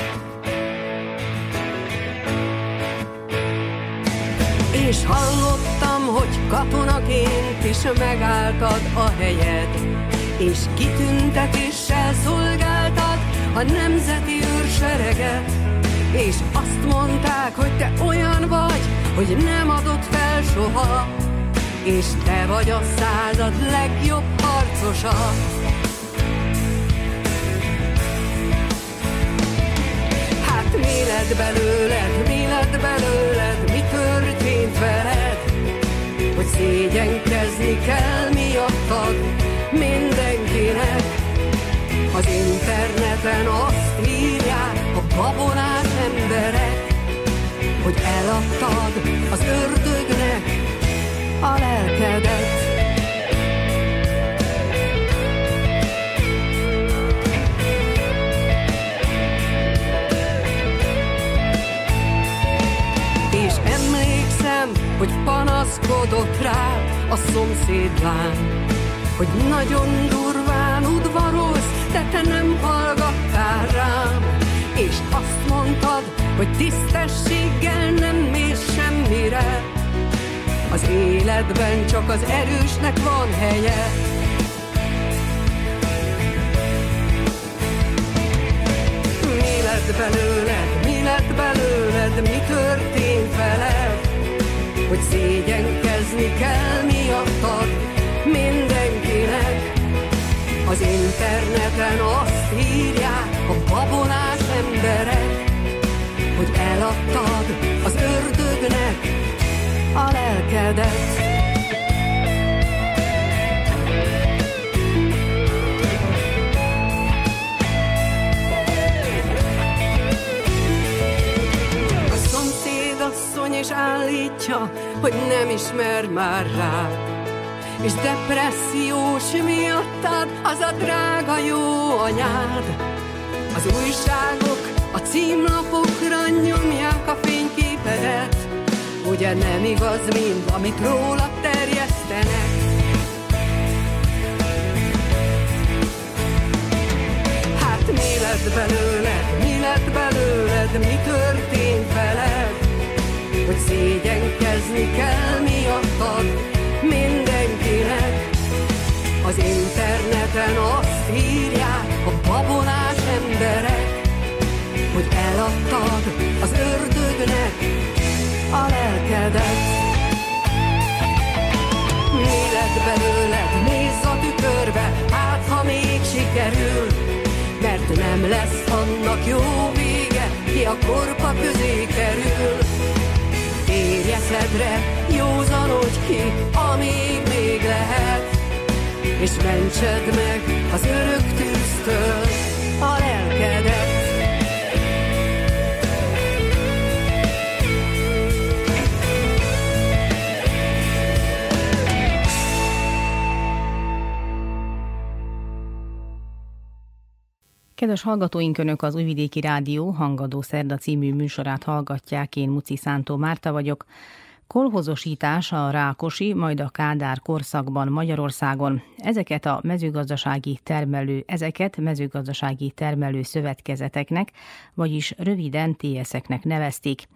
És hallottam, hogy katonaként is megálltad a helyed, és kitüntetéssel szolgáltad a nemzeti őrsereget, és azt mondták, hogy te olyan vagy, hogy nem adott fel soha, és te vagy a század legjobb harcosa. Hát mi lett belőled, mi lett belőled, mi történt veled? Hogy szégyenkezni kell miattad mindenkinek. Az interneten azt írják a babonás emberek, hogy eladtad az ördögnek a lelkedet. És emlékszem, hogy panaszkodott rá a szomszédlány, hogy nagyon durván udvarolsz, de te nem hallgattál rám, és azt mondtad, hogy tisztességgel nem mész semmire. Az életben csak az erősnek van helye. Mi lett belőled, mi lett belőled, mi történt veled? Hogy szégyenkezni kell miattad mindenkinek. Az interneten azt írják a babonás emberek, hogy eladtad az ördögnek a lelkedet. A szomszéd asszony is állítja, hogy nem ismer már rád. És depressziós miattad az a drága jó anyád. Az újságok a címlapokra nyomják a fényképedet, ugye nem igaz mind, amit róla terjesztenek. Hát mi lett belőled, mi lett belőled, mi történt veled, hogy szégyenkezni kell miattad mindenkinek. Az interneten azt írják a babonás emberek, hogy eladtad az ördögnek a lelkedet. Mi belőled, nézz a tükörbe, hát ha még sikerül, mert nem lesz annak jó vége, ki a korpa közé kerül. Eszedre, józanodj ki, amíg még lehet, és mentsed meg az örök tűztől a lelkedet. Kedves hallgatóink, Önök az Újvidéki Rádió Hangadó Szerda című műsorát hallgatják, én Muci Szántó Márta vagyok. Kolhozosítás a Rákosi, majd a Kádár korszakban Magyarországon. Ezeket a mezőgazdasági termelő, ezeket mezőgazdasági termelő szövetkezeteknek, vagyis röviden TS-eknek nevezték.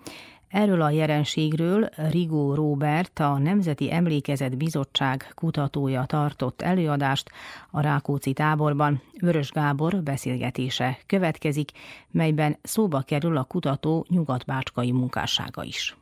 Erről a jelenségről Rigó Róbert, a Nemzeti Emlékezet Bizottság kutatója tartott előadást a Rákóczi táborban. Vörös Gábor beszélgetése következik, melyben szóba kerül a kutató nyugatbácskai munkássága is.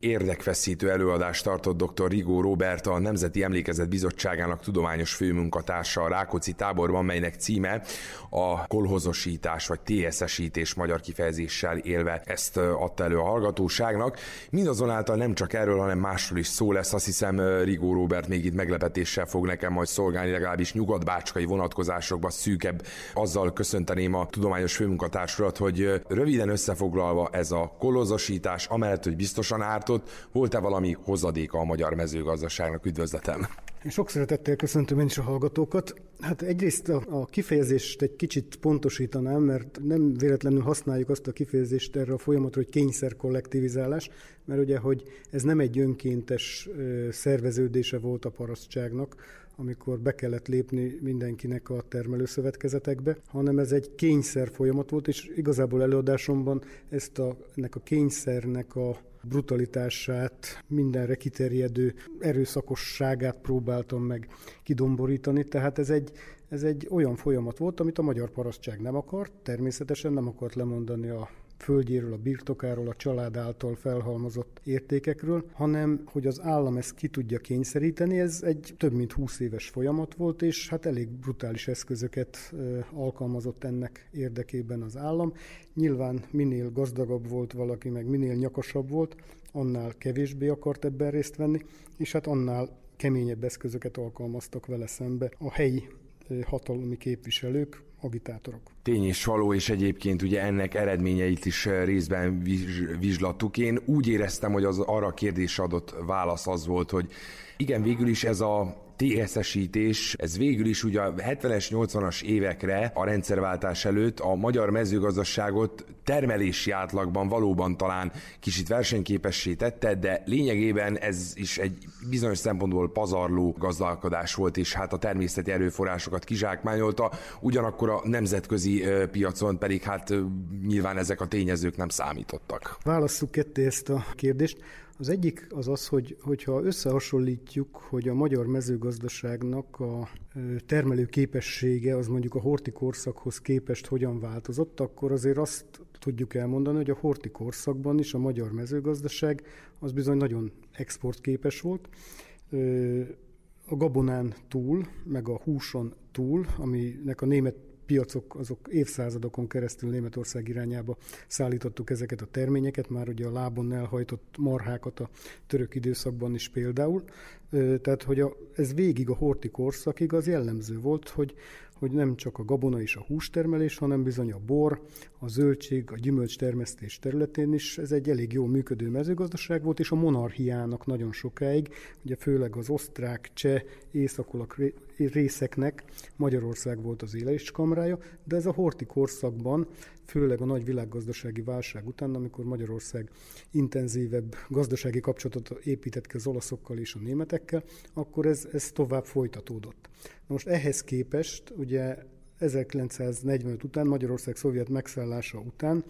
Érdekfeszítő előadást tartott dr. Rigó Robert, a Nemzeti Emlékezet Bizottságának tudományos főmunkatársa a Rákóczi táborban, melynek címe a kolhozosítás vagy TSS-ítés magyar kifejezéssel élve ezt adta elő a hallgatóságnak. Mindazonáltal nem csak erről, hanem másról is szó lesz. Azt hiszem Rigó Robert még itt meglepetéssel fog nekem majd szolgálni, legalábbis nyugatbácskai vonatkozásokban szűkebb. Azzal köszönteném a tudományos főmunkatársulat, hogy röviden összefoglalva ez a kolhozosítás, amellett, hogy biztosan árt ártott, volt-e valami hozadéka a magyar mezőgazdaságnak? Üdvözletem! Sok szeretettel köszöntöm én is a hallgatókat. Hát egyrészt a, a kifejezést egy kicsit pontosítanám, mert nem véletlenül használjuk azt a kifejezést erre a folyamatra, hogy kényszer kollektivizálás, mert ugye, hogy ez nem egy önkéntes szerveződése volt a parasztságnak, amikor be kellett lépni mindenkinek a termelőszövetkezetekbe, hanem ez egy kényszer folyamat volt, és igazából előadásomban ezt a, ennek a kényszernek a brutalitását, mindenre kiterjedő erőszakosságát próbáltam meg kidomborítani, tehát ez egy, ez egy olyan folyamat volt, amit a magyar parasztság nem akart, természetesen nem akart lemondani a földjéről, a birtokáról, a család által felhalmozott értékekről, hanem hogy az állam ezt ki tudja kényszeríteni, ez egy több mint 20 éves folyamat volt, és hát elég brutális eszközöket alkalmazott ennek érdekében az állam. Nyilván minél gazdagabb volt valaki, meg minél nyakasabb volt, annál kevésbé akart ebben részt venni, és hát annál keményebb eszközöket alkalmaztak vele szembe a helyi hatalmi képviselők, agitátorok. Tény és való, és egyébként ugye ennek eredményeit is részben vizslattuk. Én úgy éreztem, hogy az arra a kérdésre adott válasz az volt, hogy igen, végül is ez a TSS-ítés, ez végül is ugye a 70-es, 80-as évekre a rendszerváltás előtt a magyar mezőgazdaságot termelési átlagban valóban talán kicsit versenyképessé tette, de lényegében ez is egy bizonyos szempontból pazarló gazdálkodás volt, és hát a természeti erőforrásokat kizsákmányolta, ugyanakkor a nemzetközi piacon pedig hát nyilván ezek a tényezők nem számítottak. Válasszuk ketté ezt a kérdést. Az egyik az az, hogy, hogyha összehasonlítjuk, hogy a magyar mezőgazdaságnak a termelő képessége az mondjuk a horti korszakhoz képest hogyan változott, akkor azért azt tudjuk elmondani, hogy a horti korszakban is a magyar mezőgazdaság az bizony nagyon exportképes volt. A gabonán túl, meg a húson túl, aminek a német piacok azok évszázadokon keresztül Németország irányába szállítottuk ezeket a terményeket, már ugye a lábon elhajtott marhákat a török időszakban is például. Tehát, hogy a, ez végig a horti korszakig az jellemző volt, hogy, hogy nem csak a gabona és a hústermelés, hanem bizony a bor, a zöldség, a gyümölcs termesztés területén is ez egy elég jó működő mezőgazdaság volt, és a monarchiának nagyon sokáig, ugye főleg az osztrák, cseh, északolak részeknek Magyarország volt az éleléskamrája, de ez a horti korszakban, főleg a nagy világgazdasági válság után, amikor Magyarország intenzívebb gazdasági kapcsolatot épített ki az olaszokkal és a németekkel, akkor ez, ez tovább folytatódott. Na most ehhez képest, ugye 1945 után, Magyarország szovjet megszállása után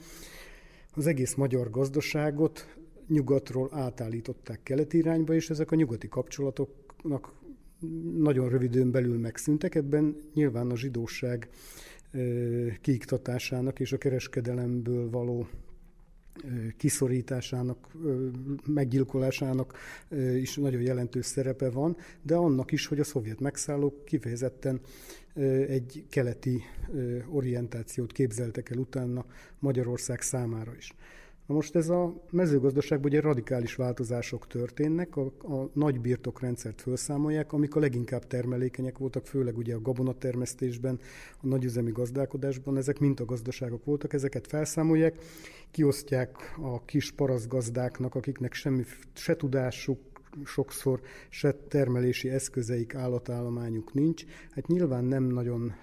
az egész magyar gazdaságot nyugatról átállították keleti irányba, és ezek a nyugati kapcsolatoknak nagyon rövidön belül megszűntek. Ebben nyilván a zsidóság kiiktatásának és a kereskedelemből való kiszorításának, meggyilkolásának is nagyon jelentős szerepe van, de annak is, hogy a szovjet megszállók kifejezetten egy keleti orientációt képzeltek el utána Magyarország számára is. Na most ez a mezőgazdaságban ugye radikális változások történnek, a, a nagy birtokrendszert felszámolják, amik a leginkább termelékenyek voltak, főleg ugye a gabonatermesztésben, a nagyüzemi gazdálkodásban, ezek mintagazdaságok voltak, ezeket felszámolják, kiosztják a kis paraszgazdáknak, akiknek semmi se tudásuk, sokszor se termelési eszközeik, állatállományuk nincs. Hát nyilván nem nagyon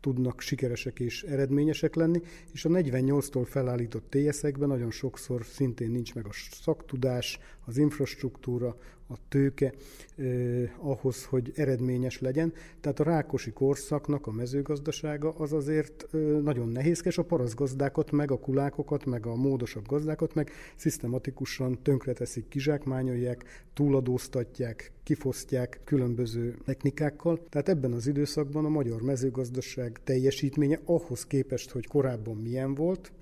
tudnak sikeresek és eredményesek lenni, és a 48-tól felállított TSZ-ekben nagyon sokszor szintén nincs meg a szaktudás, az infrastruktúra, a tőke eh, ahhoz, hogy eredményes legyen. Tehát a rákosi korszaknak a mezőgazdasága az azért eh, nagyon nehézkes, a paraszgazdákat, meg a kulákokat, meg a módosabb gazdákat, meg szisztematikusan tönkreteszik, kizsákmányolják, túladóztatják, kifosztják különböző technikákkal. Tehát ebben az időszakban a magyar mezőgazdaság teljesítménye ahhoz képest, hogy korábban milyen volt,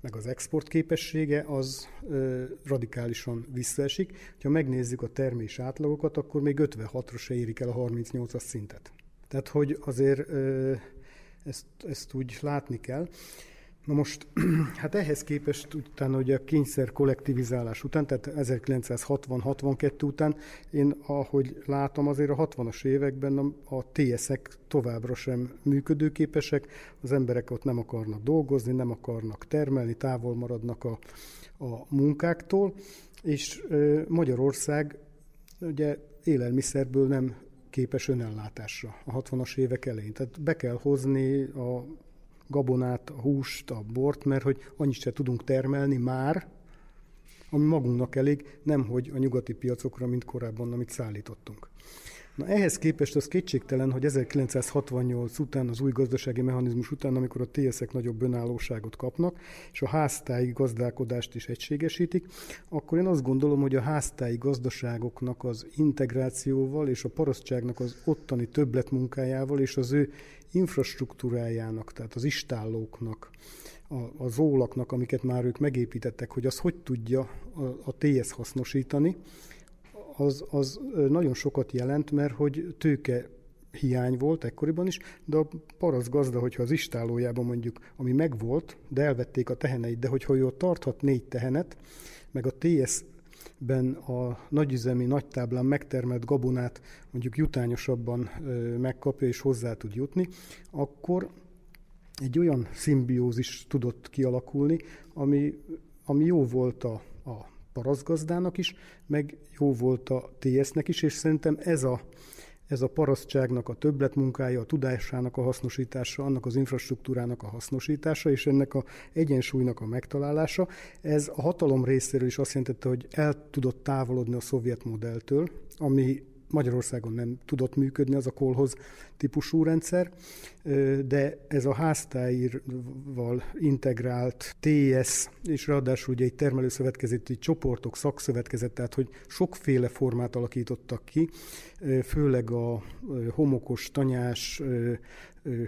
meg az export képessége az ö, radikálisan visszaesik. Ha megnézzük a termés átlagokat, akkor még 56-ra se érik el a 38-as szintet. Tehát, hogy azért ö, ezt, ezt úgy látni kell. Na most, hát ehhez képest utána ugye a kényszer kollektivizálás után, tehát 1960-62 után, én ahogy látom azért a 60-as években a, a TSZ-ek továbbra sem működőképesek, az emberek ott nem akarnak dolgozni, nem akarnak termelni, távol maradnak a, a munkáktól, és Magyarország ugye élelmiszerből nem képes önellátásra a 60-as évek elején. Tehát be kell hozni a gabonát, a húst, a bort, mert hogy annyit se tudunk termelni már, ami magunknak elég, nem hogy a nyugati piacokra, mint korábban, amit szállítottunk. Na ehhez képest az kétségtelen, hogy 1968 után, az új gazdasági mechanizmus után, amikor a TSZ-ek nagyobb önállóságot kapnak, és a háztáji gazdálkodást is egységesítik, akkor én azt gondolom, hogy a háztáji gazdaságoknak az integrációval és a parasztságnak az ottani többletmunkájával és az ő infrastruktúrájának, tehát az istállóknak, a, az ólaknak, amiket már ők megépítettek, hogy az hogy tudja a, a TS hasznosítani, az, az nagyon sokat jelent, mert hogy tőke hiány volt ekkoriban is, de a parasz gazda, hogyha az istálójában mondjuk, ami megvolt, de elvették a teheneit, de hogyha ő tarthat négy tehenet, meg a TS ben a nagyüzemi nagytáblán megtermelt gabonát mondjuk jutányosabban megkapja és hozzá tud jutni, akkor egy olyan szimbiózis tudott kialakulni, ami, ami jó volt a, a parasztgazdának is, meg jó volt a TS-nek is, és szerintem ez a, ez a parasztságnak a többletmunkája, a tudásának a hasznosítása, annak az infrastruktúrának a hasznosítása, és ennek a egyensúlynak a megtalálása, ez a hatalom részéről is azt jelentette, hogy el tudott távolodni a szovjet modelltől, ami Magyarországon nem tudott működni az a kolhoz típusú rendszer, de ez a háztáírval integrált TS, és ráadásul ugye egy termelőszövetkezeti csoportok, szakszövetkezet, tehát hogy sokféle formát alakítottak ki, főleg a homokos, tanyás,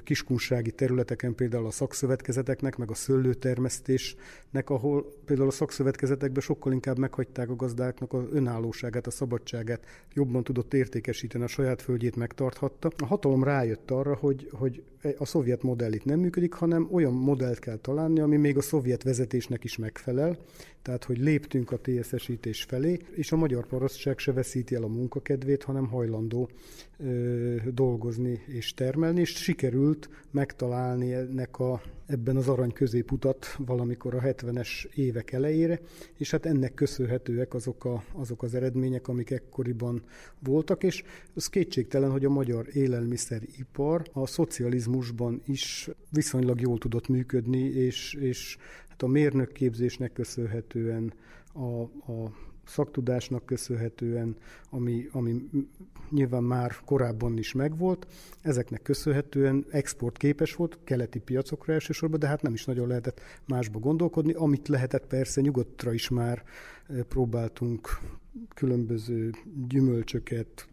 kiskunsági területeken, például a szakszövetkezeteknek, meg a szőlőtermesztésnek, ahol például a szakszövetkezetekben sokkal inkább meghagyták a gazdáknak az önállóságát, a szabadságát, jobban tudott értékesíteni, a saját földjét megtarthatta. A hatalom rájött arra, hogy, hogy a szovjet modell itt nem működik, hanem olyan modellt kell találni, ami még a szovjet vezetésnek is megfelel, tehát hogy léptünk a TSS-ítés felé, és a magyar parasztság se veszíti el a munkakedvét, hanem hajlandó dolgozni és termelni, és sikerült megtalálni ennek a, ebben az arany középutat valamikor a 70-es évek elejére, és hát ennek köszönhetőek azok, a, azok az eredmények, amik ekkoriban voltak, és az kétségtelen, hogy a magyar élelmiszeripar a szocializmusban is viszonylag jól tudott működni, és, és hát a mérnökképzésnek köszönhetően, a, a szaktudásnak köszönhetően, ami, ami nyilván már korábban is megvolt, ezeknek köszönhetően exportképes volt, keleti piacokra elsősorban, de hát nem is nagyon lehetett másba gondolkodni, amit lehetett persze nyugatra is már próbáltunk különböző gyümölcsöket,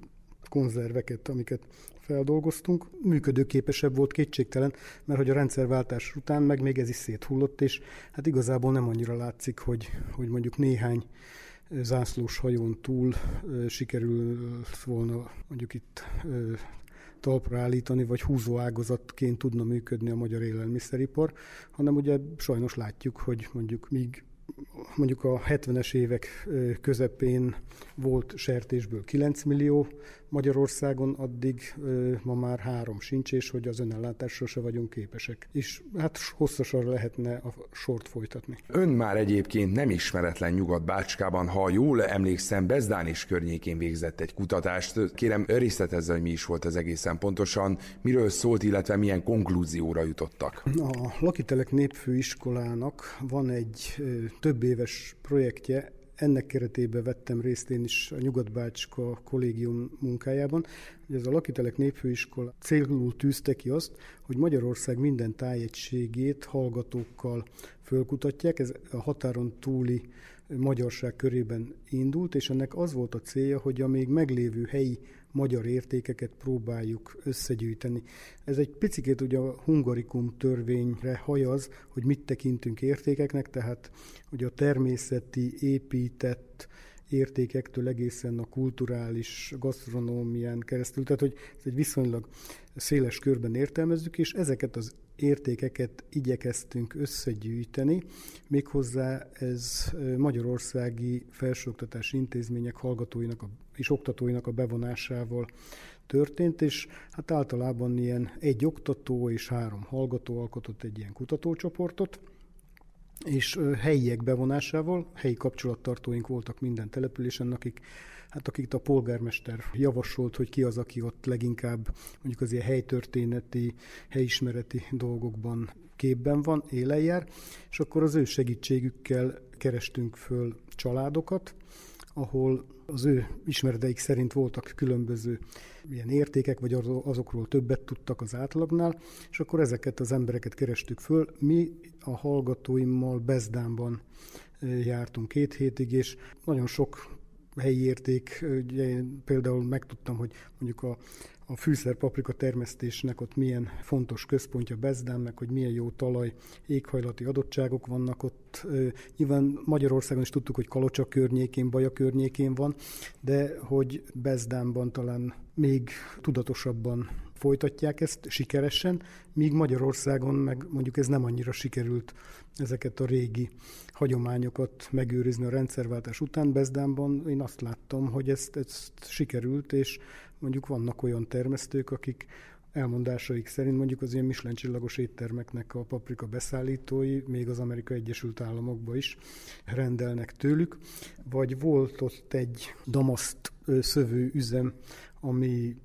konzerveket, amiket feldolgoztunk. Működőképesebb volt kétségtelen, mert hogy a rendszerváltás után meg még ez is széthullott, és hát igazából nem annyira látszik, hogy, hogy mondjuk néhány zászlós hajón túl sikerül volna mondjuk itt talpra állítani, vagy húzó ágazatként tudna működni a magyar élelmiszeripar, hanem ugye sajnos látjuk, hogy mondjuk míg mondjuk a 70-es évek közepén volt sertésből 9 millió Magyarországon, addig ma már három sincs, és hogy az önellátásra se vagyunk képesek. És hát hosszasan lehetne a sort folytatni. Ön már egyébként nem ismeretlen Nyugat-Bácskában, ha jól emlékszem, Bezdán és környékén végzett egy kutatást. Kérem, részletezze, hogy mi is volt ez egészen pontosan, miről szólt, illetve milyen konklúzióra jutottak. A Lakitelek Népfőiskolának van egy több éves projektje, ennek keretében vettem részt én is a Nyugatbácska kollégium munkájában, hogy ez a Lakitelek Népfőiskola célul tűzte ki azt, hogy Magyarország minden tájegységét hallgatókkal fölkutatják, ez a határon túli magyarság körében indult, és ennek az volt a célja, hogy a még meglévő helyi magyar értékeket próbáljuk összegyűjteni. Ez egy picit ugye a hungarikum törvényre hajaz, hogy mit tekintünk értékeknek, tehát hogy a természeti, épített értékektől egészen a kulturális gasztronómián keresztül, tehát hogy ez egy viszonylag széles körben értelmezzük, és ezeket az értékeket igyekeztünk összegyűjteni, méghozzá ez magyarországi felsőoktatási intézmények hallgatóinak és oktatóinak a bevonásával történt, és hát általában ilyen egy oktató és három hallgató alkotott egy ilyen kutatócsoportot, és helyiek bevonásával, helyi kapcsolattartóink voltak minden településen, akik hát akit a polgármester javasolt, hogy ki az, aki ott leginkább mondjuk az ilyen helytörténeti, helyismereti dolgokban képben van, élen jár, és akkor az ő segítségükkel kerestünk föl családokat, ahol az ő ismereteik szerint voltak különböző ilyen értékek, vagy azokról többet tudtak az átlagnál, és akkor ezeket az embereket kerestük föl. Mi a hallgatóimmal Bezdánban jártunk két hétig, és nagyon sok helyi érték, ugye én például megtudtam, hogy mondjuk a, a fűszerpaprika termesztésnek ott milyen fontos központja Bezdán, meg hogy milyen jó talaj, éghajlati adottságok vannak ott. Nyilván Magyarországon is tudtuk, hogy Kalocsa környékén, Baja környékén van, de hogy Bezdánban talán még tudatosabban folytatják ezt sikeresen, míg Magyarországon meg mondjuk ez nem annyira sikerült ezeket a régi hagyományokat megőrizni a rendszerváltás után. Bezdánban én azt láttam, hogy ezt, ezt sikerült, és mondjuk vannak olyan termesztők, akik elmondásaik szerint mondjuk az ilyen Michelin csillagos éttermeknek a paprika beszállítói még az Amerikai Egyesült Államokba is rendelnek tőlük, vagy volt ott egy damaszt szövő üzem, ami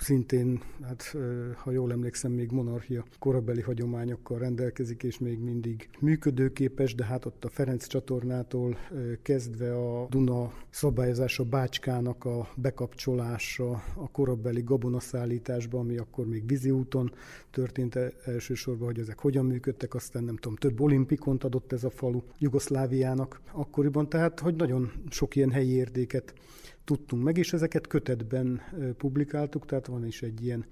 szintén, hát ha jól emlékszem, még monarchia korabeli hagyományokkal rendelkezik, és még mindig működőképes, de hát ott a Ferenc csatornától kezdve a Duna szabályozása Bácskának a bekapcsolása a korabeli gabonaszállításba, ami akkor még vízi úton történt e, elsősorban, hogy ezek hogyan működtek, aztán nem tudom, több olimpikont adott ez a falu Jugoszláviának akkoriban, tehát hogy nagyon sok ilyen helyi értéket tudtunk meg, és ezeket kötetben publikáltuk, tehát van is egy ilyen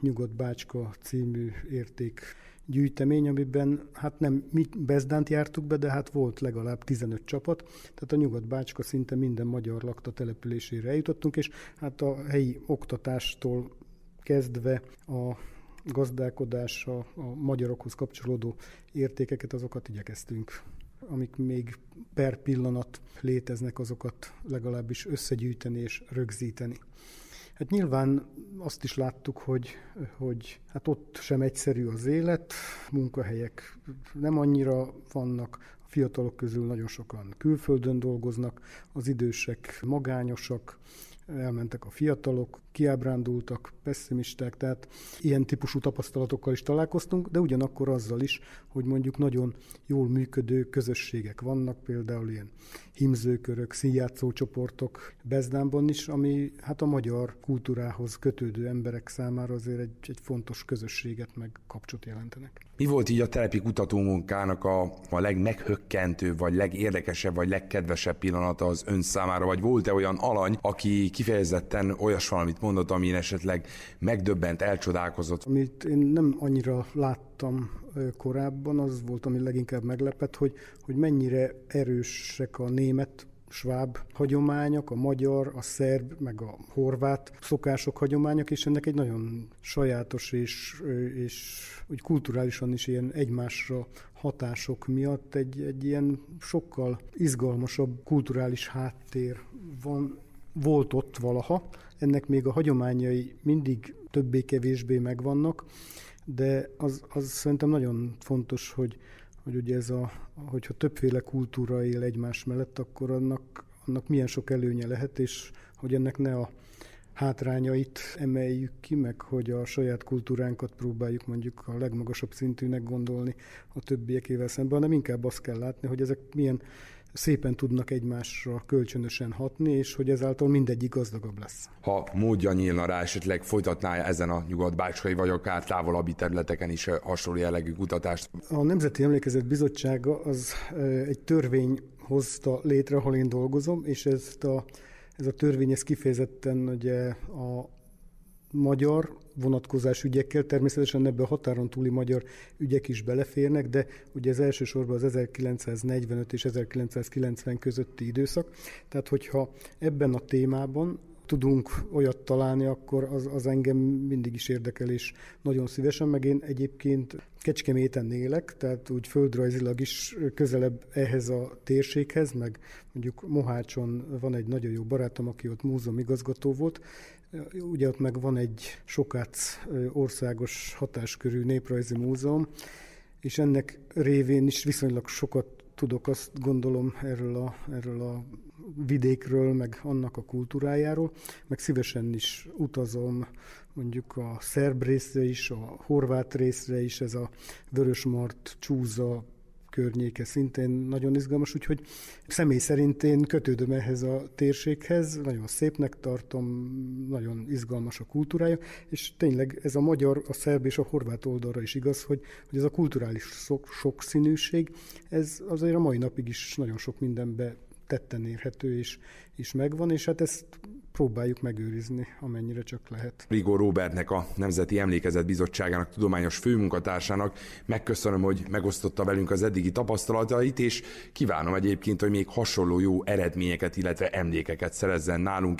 Nyugodt Bácska című érték gyűjtemény, amiben hát nem mi Bezdánt jártuk be, de hát volt legalább 15 csapat, tehát a Nyugat Bácska szinte minden magyar lakta településére eljutottunk, és hát a helyi oktatástól kezdve a gazdálkodás, a, a magyarokhoz kapcsolódó értékeket, azokat igyekeztünk amik még per pillanat léteznek, azokat legalábbis összegyűjteni és rögzíteni. Hát nyilván azt is láttuk, hogy, hogy hát ott sem egyszerű az élet, munkahelyek nem annyira vannak, a fiatalok közül nagyon sokan külföldön dolgoznak, az idősek magányosak, elmentek a fiatalok, kiábrándultak, pessimisták, tehát ilyen típusú tapasztalatokkal is találkoztunk, de ugyanakkor azzal is, hogy mondjuk nagyon jól működő közösségek vannak, például ilyen himzőkörök, színjátszó csoportok Bezdánban is, ami hát a magyar kultúrához kötődő emberek számára azért egy, egy fontos közösséget meg kapcsot jelentenek. Mi volt így a telepi kutatómunkának a, a legmeghökkentőbb, vagy legérdekesebb, vagy legkedvesebb pillanata az ön számára, vagy volt-e olyan alany, aki kifejezetten olyas valamit mondott, amin esetleg megdöbbent, elcsodálkozott? Amit én nem annyira láttam korábban, az volt, ami leginkább meglepett, hogy, hogy mennyire erősek a német sváb hagyományok, a magyar, a szerb, meg a horvát szokások, hagyományok, és ennek egy nagyon sajátos és, és úgy kulturálisan is ilyen egymásra hatások miatt egy, egy ilyen sokkal izgalmasabb kulturális háttér van, volt ott valaha. Ennek még a hagyományai mindig többé-kevésbé megvannak, de az, az szerintem nagyon fontos, hogy, hogy ugye ez a, hogyha többféle kultúra él egymás mellett, akkor annak, annak milyen sok előnye lehet, és hogy ennek ne a hátrányait emeljük ki, meg hogy a saját kultúránkat próbáljuk mondjuk a legmagasabb szintűnek gondolni a többiekével szemben, hanem inkább azt kell látni, hogy ezek milyen szépen tudnak egymásra kölcsönösen hatni, és hogy ezáltal mindegyik gazdagabb lesz. Ha módja nyílna rá, esetleg folytatná ezen a nyugat vagy akár távolabbi területeken is hasonló jellegű kutatást? A Nemzeti Emlékezet Bizottsága az egy törvény hozta létre, ahol én dolgozom, és ezt a, ez a törvény ez kifejezetten ugye a magyar vonatkozás ügyekkel, természetesen ebbe a határon túli magyar ügyek is beleférnek, de ugye ez elsősorban az 1945 és 1990 közötti időszak. Tehát, hogyha ebben a témában tudunk olyat találni, akkor az, az engem mindig is érdekel, és nagyon szívesen, meg én egyébként Kecskeméten élek, tehát úgy földrajzilag is közelebb ehhez a térséghez, meg mondjuk Mohácson van egy nagyon jó barátom, aki ott múzeum igazgató volt, Ugye ott meg van egy Sokác országos hatáskörű néprajzi múzeum, és ennek révén is viszonylag sokat tudok, azt gondolom erről a, erről a vidékről, meg annak a kultúrájáról, meg szívesen is utazom mondjuk a szerb részre is, a horvát részre is, ez a Vörösmart, Csúza, környéke szintén nagyon izgalmas, úgyhogy személy szerint én kötődöm ehhez a térséghez, nagyon szépnek tartom, nagyon izgalmas a kultúrája, és tényleg ez a magyar, a szerb és a horvát oldalra is igaz, hogy, hogy ez a kulturális sok, sokszínűség, ez azért a mai napig is nagyon sok mindenbe tetten érhető és, és megvan, és hát ezt próbáljuk megőrizni, amennyire csak lehet. Rigó Robertnek, a Nemzeti Emlékezet Bizottságának tudományos főmunkatársának megköszönöm, hogy megosztotta velünk az eddigi tapasztalatait, és kívánom egyébként, hogy még hasonló jó eredményeket, illetve emlékeket szerezzen nálunk.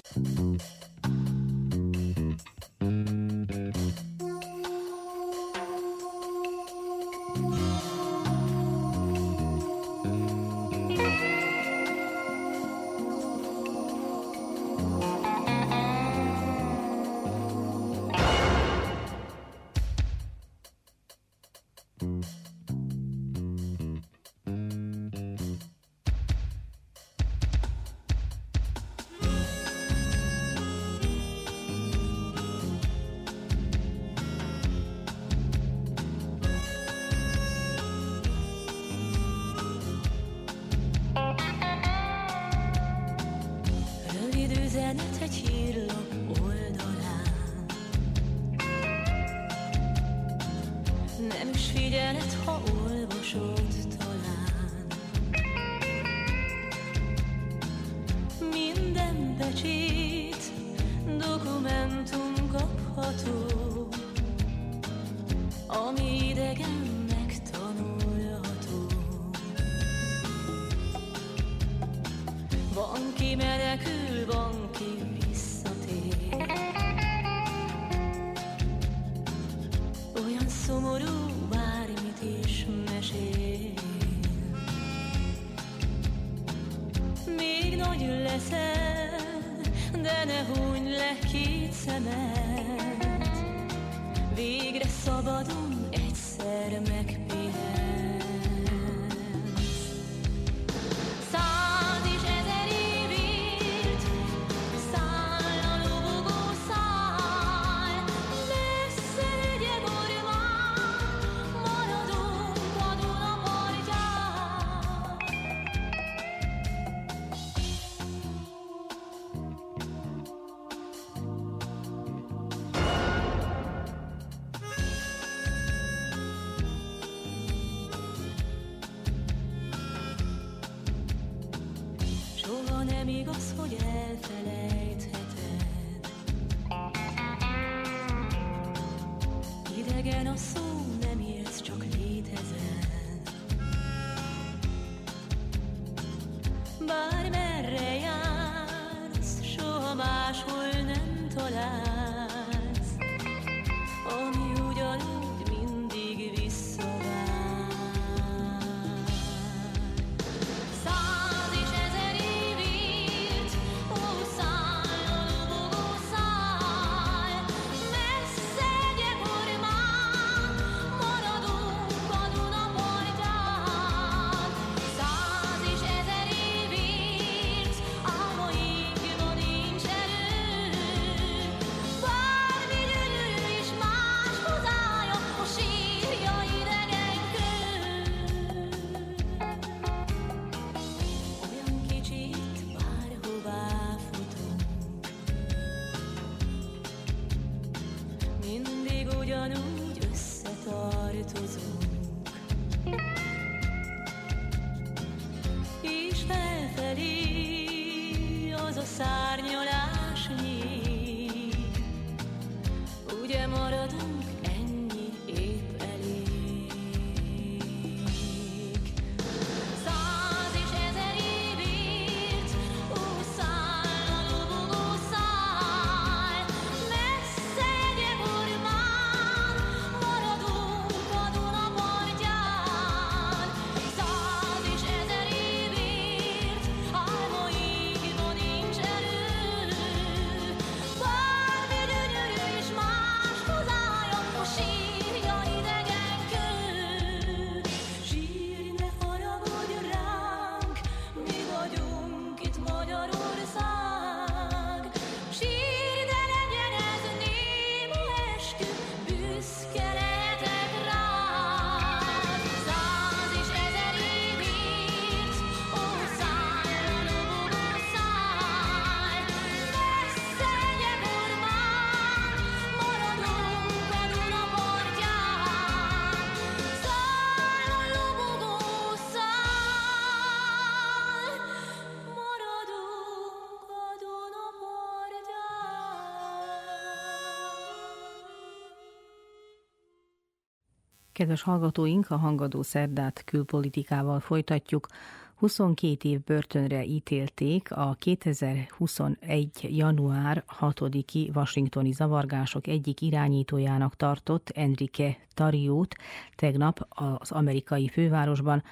Kedves hallgatóink, a hangadó szerdát külpolitikával folytatjuk. 22 év börtönre ítélték a 2021. január 6-i washingtoni zavargások egyik irányítójának tartott Enrique Tariót tegnap az amerikai fővárosban,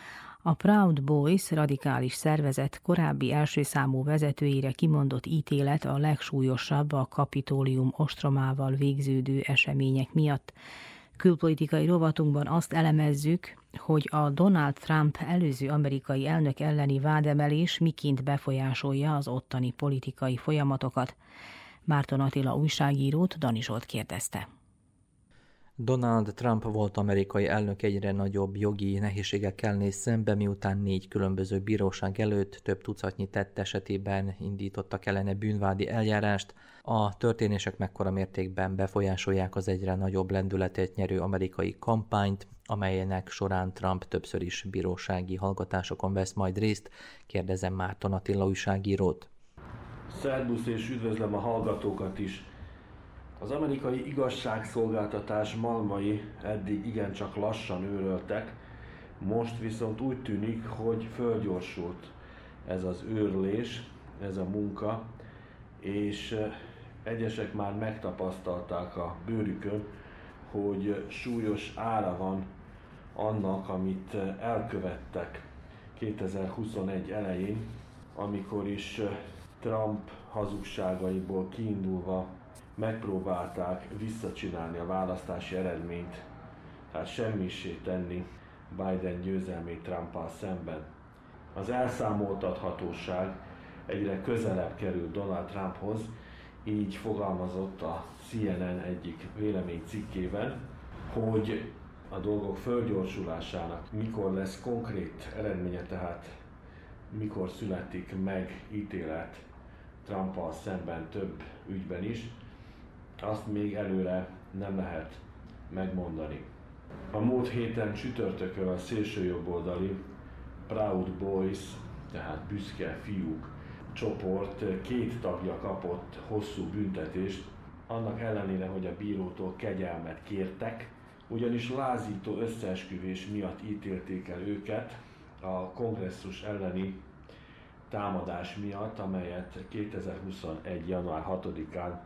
a Proud Boys radikális szervezet korábbi első számú vezetőjére kimondott ítélet a legsúlyosabb a kapitólium ostromával végződő események miatt. Külpolitikai rovatunkban azt elemezzük, hogy a Donald Trump előző amerikai elnök elleni vádemelés miként befolyásolja az ottani politikai folyamatokat. Márton Attila újságírót Dani Zsolt kérdezte. Donald Trump volt amerikai elnök egyre nagyobb jogi nehézségekkel néz szembe, miután négy különböző bíróság előtt több tucatnyi tett esetében indítottak ellene bűnvádi eljárást. A történések mekkora mértékben befolyásolják az egyre nagyobb lendületet nyerő amerikai kampányt, amelynek során Trump többször is bírósági hallgatásokon vesz majd részt, kérdezem Márton Attila újságírót. Szerbusz és üdvözlöm a hallgatókat is! Az amerikai igazságszolgáltatás malmai eddig igencsak lassan őröltek, most viszont úgy tűnik, hogy fölgyorsult ez az őrlés, ez a munka, és egyesek már megtapasztalták a bőrükön, hogy súlyos ára van annak, amit elkövettek 2021 elején, amikor is Trump hazugságaiból kiindulva megpróbálták visszacsinálni a választási eredményt, tehát semmisé tenni Biden győzelmét Trumpal szemben. Az elszámoltathatóság egyre közelebb került Donald Trumphoz, így fogalmazott a CNN egyik véleménycikkében, hogy a dolgok fölgyorsulásának mikor lesz konkrét eredménye, tehát mikor születik meg ítélet Trumpal szemben több ügyben is, azt még előre nem lehet megmondani. A múlt héten csütörtökön a szélsőjobboldali Proud Boys, tehát büszke fiúk csoport két tagja kapott hosszú büntetést, annak ellenére, hogy a bírótól kegyelmet kértek, ugyanis lázító összeesküvés miatt ítélték el őket a kongresszus elleni támadás miatt, amelyet 2021. január 6-án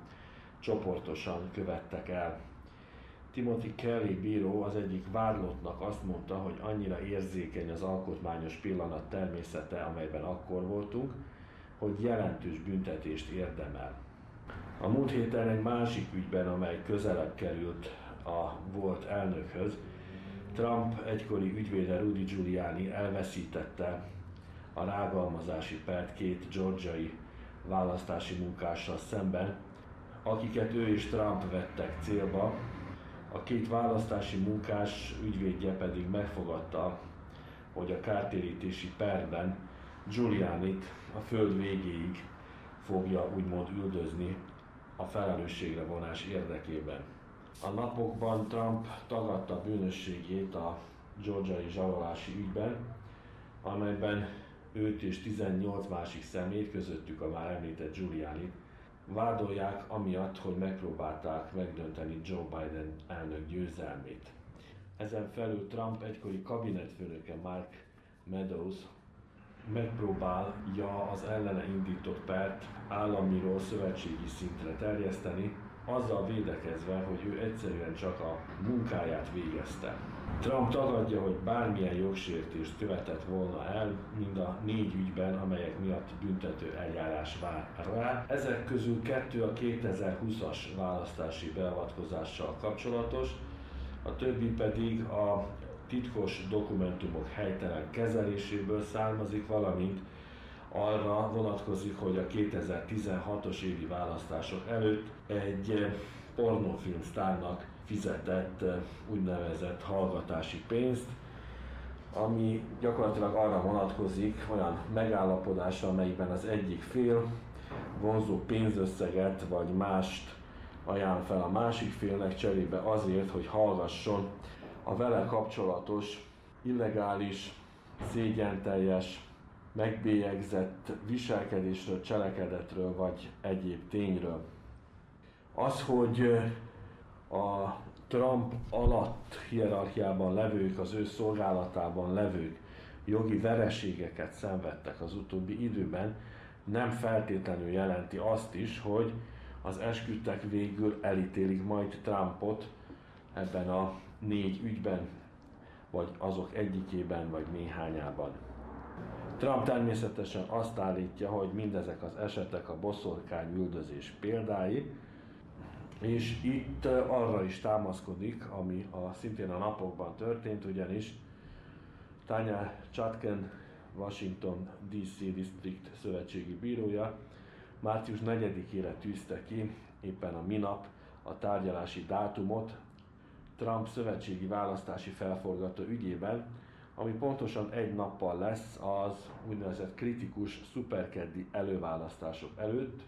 csoportosan követtek el. Timothy Kelly bíró az egyik vádlottnak azt mondta, hogy annyira érzékeny az alkotmányos pillanat természete, amelyben akkor voltunk, hogy jelentős büntetést érdemel. A múlt héten egy másik ügyben, amely közelebb került a volt elnökhöz, Trump egykori ügyvéde Rudy Giuliani elveszítette a rágalmazási pert két georgiai választási munkással szemben, akiket ő és Trump vettek célba. A két választási munkás ügyvédje pedig megfogadta, hogy a kártérítési perben Giulianit a föld végéig fogja úgymond üldözni a felelősségre vonás érdekében. A napokban Trump tagadta bűnösségét a georgiai zsarolási ügyben, amelyben őt és 18 másik szemét, közöttük a már említett Giuliani, vádolják amiatt, hogy megpróbálták megdönteni Joe Biden elnök győzelmét. Ezen felül Trump egykori kabinetfőnöke Mark Meadows megpróbálja az ellene indított pert államiról szövetségi szintre terjeszteni, azzal védekezve, hogy ő egyszerűen csak a munkáját végezte. Trump tagadja, hogy bármilyen jogsértést követett volna el, mind a négy ügyben, amelyek miatt büntető eljárás vár rá. Ezek közül kettő a 2020-as választási beavatkozással kapcsolatos, a többi pedig a titkos dokumentumok helytelen kezeléséből származik, valamint arra vonatkozik, hogy a 2016-os évi választások előtt egy pornófilm sztárnak fizetett úgynevezett hallgatási pénzt, ami gyakorlatilag arra vonatkozik, olyan megállapodás, amelyben az egyik fél vonzó pénzösszeget vagy mást ajánl fel a másik félnek cserébe azért, hogy hallgasson a vele kapcsolatos, illegális, szégyenteljes, megbélyegzett viselkedésről, cselekedetről vagy egyéb tényről. Az, hogy a Trump alatt hierarchiában levők, az ő szolgálatában levők jogi vereségeket szenvedtek az utóbbi időben, nem feltétlenül jelenti azt is, hogy az esküdtek végül elítélik majd Trumpot ebben a négy ügyben, vagy azok egyikében, vagy néhányában. Trump természetesen azt állítja, hogy mindezek az esetek a boszorkány üldözés példái, és itt arra is támaszkodik, ami a, szintén a napokban történt, ugyanis Tanya Chatken, Washington DC District szövetségi bírója március 4-ére tűzte ki éppen a minap a tárgyalási dátumot Trump szövetségi választási felforgató ügyében, ami pontosan egy nappal lesz az úgynevezett kritikus szuperkeddi előválasztások előtt.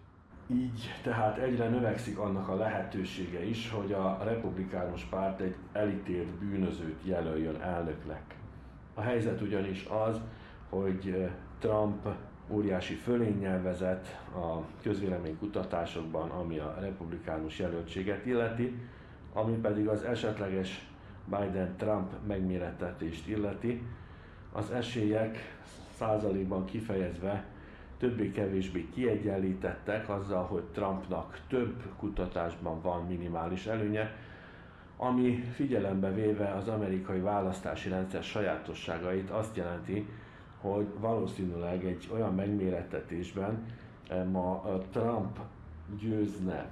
Így tehát egyre növekszik annak a lehetősége is, hogy a republikánus párt egy elítélt bűnözőt jelöljön elnöknek. A helyzet ugyanis az, hogy Trump óriási fölénnyel vezet a közvéleménykutatásokban, ami a republikánus jelöltséget illeti, ami pedig az esetleges Biden-Trump megmérettetést illeti, az esélyek százalékban kifejezve többé-kevésbé kiegyenlítettek azzal, hogy Trumpnak több kutatásban van minimális előnye, ami figyelembe véve az amerikai választási rendszer sajátosságait azt jelenti, hogy valószínűleg egy olyan megmérettetésben ma Trump győzne.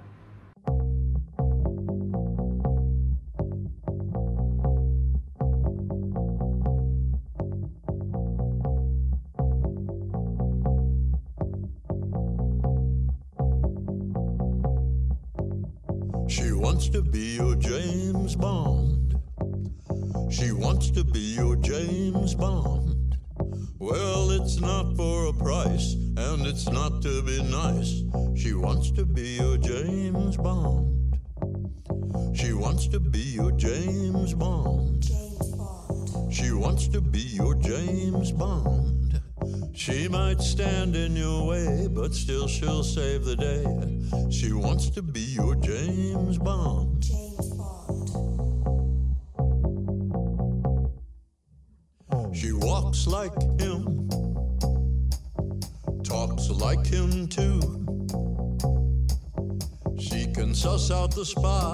To be your James Bond. She wants to be your James Bond. She wants to be your James Bond. She might stand in your way, but still she'll save the day. She wants to be your James spot.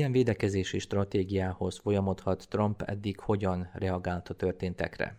Milyen védekezési stratégiához folyamodhat Trump, eddig hogyan reagált a történtekre?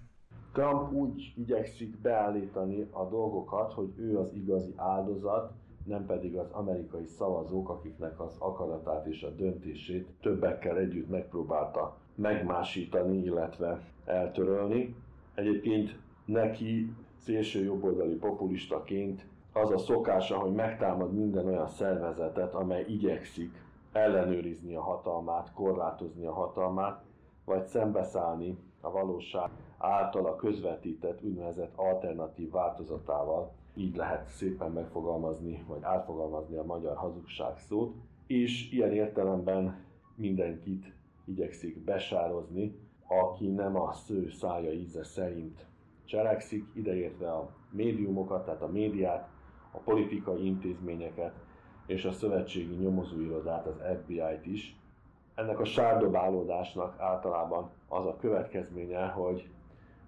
Trump úgy igyekszik beállítani a dolgokat, hogy ő az igazi áldozat, nem pedig az amerikai szavazók, akiknek az akaratát és a döntését többekkel együtt megpróbálta megmásítani, illetve eltörölni. Egyébként neki szélső jobboldali populistaként az a szokása, hogy megtámad minden olyan szervezetet, amely igyekszik ellenőrizni a hatalmát, korlátozni a hatalmát, vagy szembeszállni a valóság által a közvetített úgynevezett alternatív változatával. Így lehet szépen megfogalmazni, vagy átfogalmazni a magyar hazugság szót. És ilyen értelemben mindenkit igyekszik besározni, aki nem a sző szája íze szerint cselekszik, ideértve a médiumokat, tehát a médiát, a politikai intézményeket és a szövetségi nyomozóirodát, az FBI-t is. Ennek a sárdobálódásnak általában az a következménye, hogy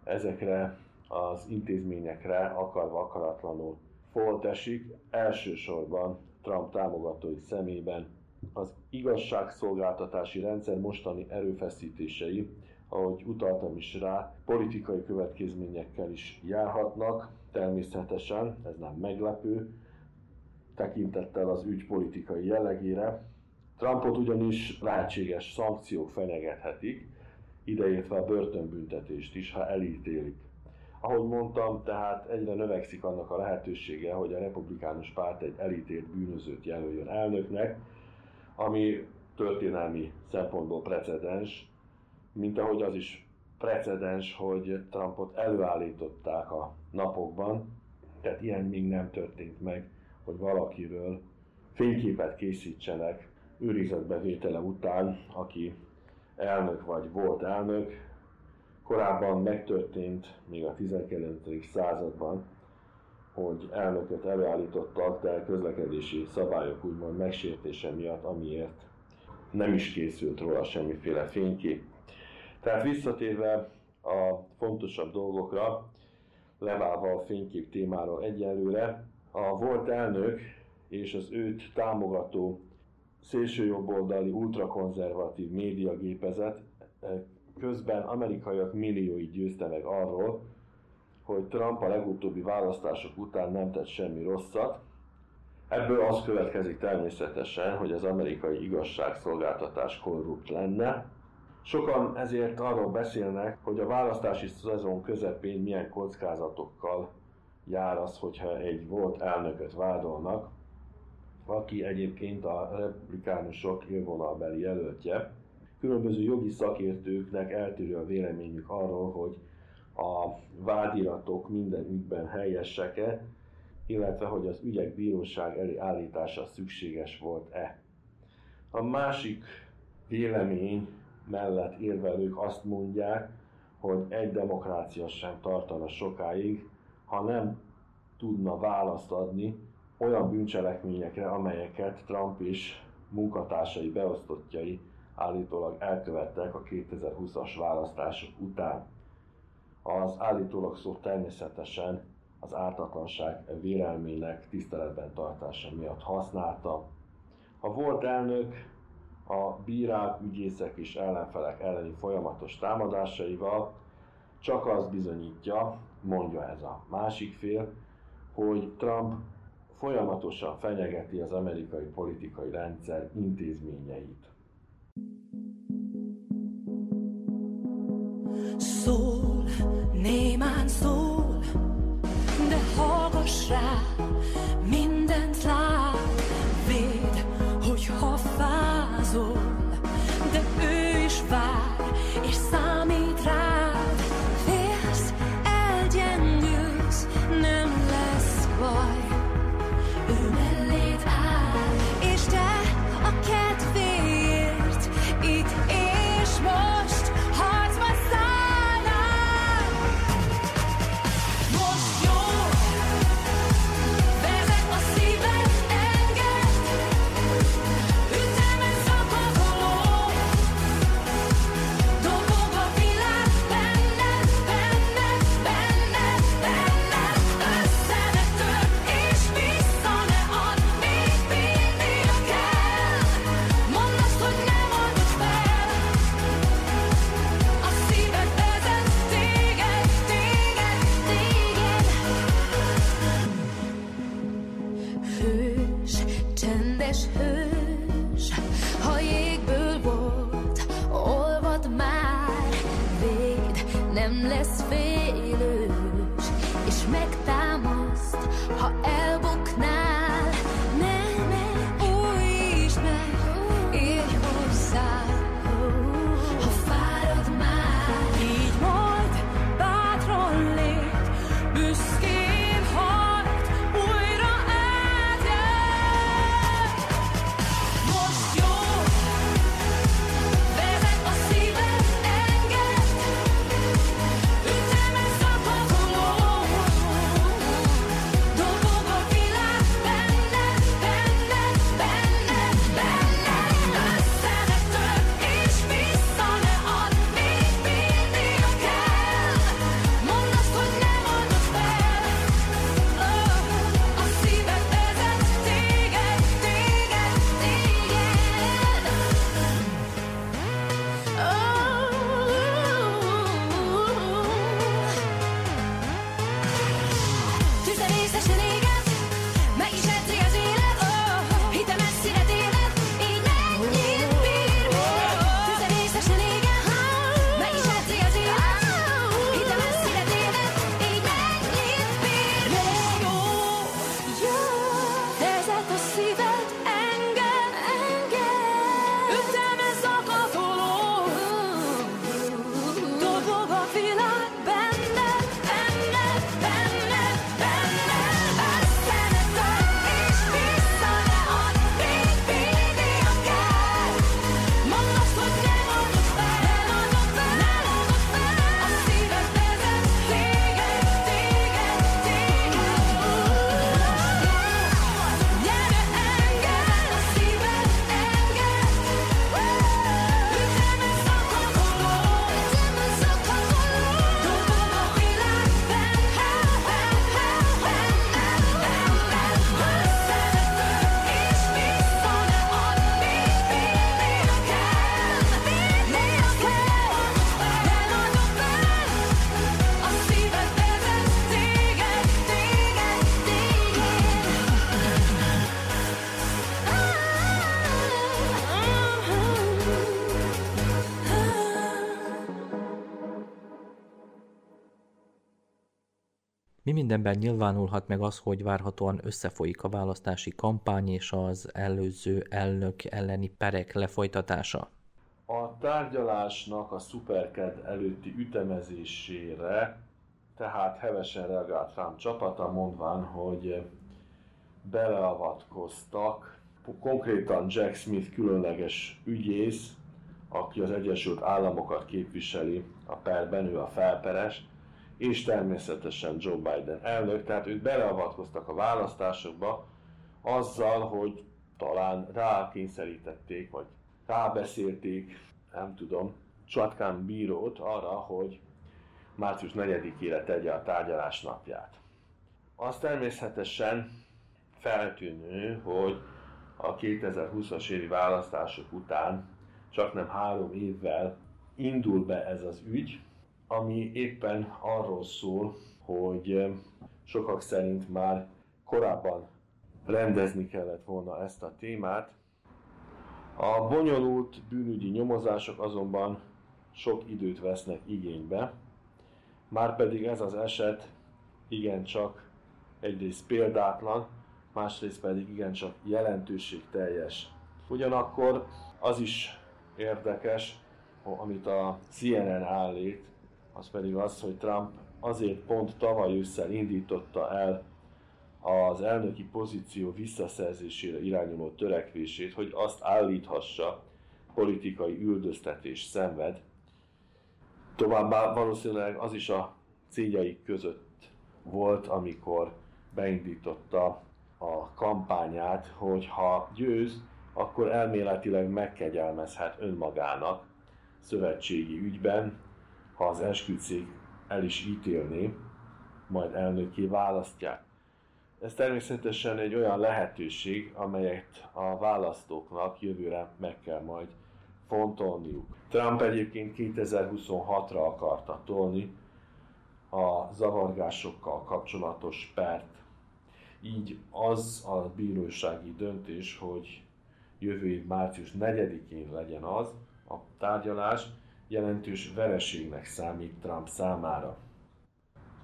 ezekre az intézményekre akarva akaratlanul folt esik, elsősorban Trump támogatói szemében az igazságszolgáltatási rendszer mostani erőfeszítései, ahogy utaltam is rá, politikai következményekkel is járhatnak, természetesen, ez nem meglepő, tekintettel az ügy politikai jellegére. Trumpot ugyanis lehetséges szankciók fenyegethetik, ideértve a börtönbüntetést is, ha elítélik. Ahogy mondtam, tehát egyre növekszik annak a lehetősége, hogy a republikánus párt egy elítélt bűnözőt jelöljön elnöknek, ami történelmi szempontból precedens, mint ahogy az is precedens, hogy Trumpot előállították a napokban, tehát ilyen még nem történt meg, hogy valakiről fényképet készítsenek őrizetbevétele után, aki elnök vagy volt elnök. Korábban megtörtént még a 19. században, hogy elnököt előállítottak, de közlekedési szabályok úgymond megsértése miatt, amiért nem is készült róla semmiféle fénykép. Tehát visszatérve a fontosabb dolgokra, leválva a fénykép témáról egyelőre, a volt elnök és az őt támogató szélsőjobboldali ultrakonzervatív médiagépezet közben amerikaiak milliói győzte meg arról, hogy Trump a legutóbbi választások után nem tett semmi rosszat. Ebből az következik természetesen, hogy az amerikai igazságszolgáltatás korrupt lenne. Sokan ezért arról beszélnek, hogy a választási szezon közepén milyen kockázatokkal jár az, hogyha egy volt elnököt vádolnak, aki egyébként a republikánusok élvonalbeli jelöltje. Különböző jogi szakértőknek eltérő a véleményük arról, hogy a vádiratok minden ügyben helyesek-e, illetve hogy az ügyek bíróság elé állítása szükséges volt-e. A másik vélemény mellett érvelők azt mondják, hogy egy demokrácia sem tartana sokáig, ha nem tudna választ adni olyan bűncselekményekre, amelyeket Trump és munkatársai, beosztottjai állítólag elkövettek a 2020-as választások után. Az állítólag szó természetesen az ártatlanság vérelmének tiszteletben tartása miatt használta. A volt elnök a bírák, ügyészek és ellenfelek elleni folyamatos támadásaival csak az bizonyítja, mondja ez a másik fél, hogy Trump folyamatosan fenyegeti az amerikai politikai rendszer intézményeit. Szól, némán szól, de hallgass rá, mindent lát, véd, hogyha fázol, de nem mindenben nyilvánulhat meg az, hogy várhatóan összefolyik a választási kampány és az előző elnök elleni perek lefolytatása? A tárgyalásnak a szuperked előtti ütemezésére tehát hevesen reagált Trump csapata, mondván, hogy beleavatkoztak. Konkrétan Jack Smith különleges ügyész, aki az Egyesült Államokat képviseli a perben, ő a felperes, és természetesen Joe Biden elnök, tehát ők beleavatkoztak a választásokba azzal, hogy talán rákényszerítették, vagy rábeszélték, nem tudom, Csatkán bírót arra, hogy március 4-ére tegye a tárgyalás napját. Az természetesen feltűnő, hogy a 2020-as évi választások után csak nem három évvel indul be ez az ügy, ami éppen arról szól, hogy sokak szerint már korábban rendezni kellett volna ezt a témát. A bonyolult bűnügyi nyomozások azonban sok időt vesznek igénybe, márpedig ez az eset igencsak egyrészt példátlan, másrészt pedig igencsak jelentőségteljes. Ugyanakkor az is érdekes, amit a CNN állít, az pedig az, hogy Trump azért pont tavaly ősszel indította el az elnöki pozíció visszaszerzésére irányuló törekvését, hogy azt állíthassa, politikai üldöztetés szenved. Továbbá valószínűleg az is a céljaik között volt, amikor beindította a kampányát, hogy ha győz, akkor elméletileg megkegyelmezhet önmagának szövetségi ügyben, ha az esküdszék el is ítélné, majd elnöké választják. Ez természetesen egy olyan lehetőség, amelyet a választóknak jövőre meg kell majd fontolniuk. Trump egyébként 2026-ra akarta tolni a zavargásokkal kapcsolatos pert. Így az a bírósági döntés, hogy jövő év március 4-én legyen az a tárgyalás, jelentős vereségnek számít Trump számára.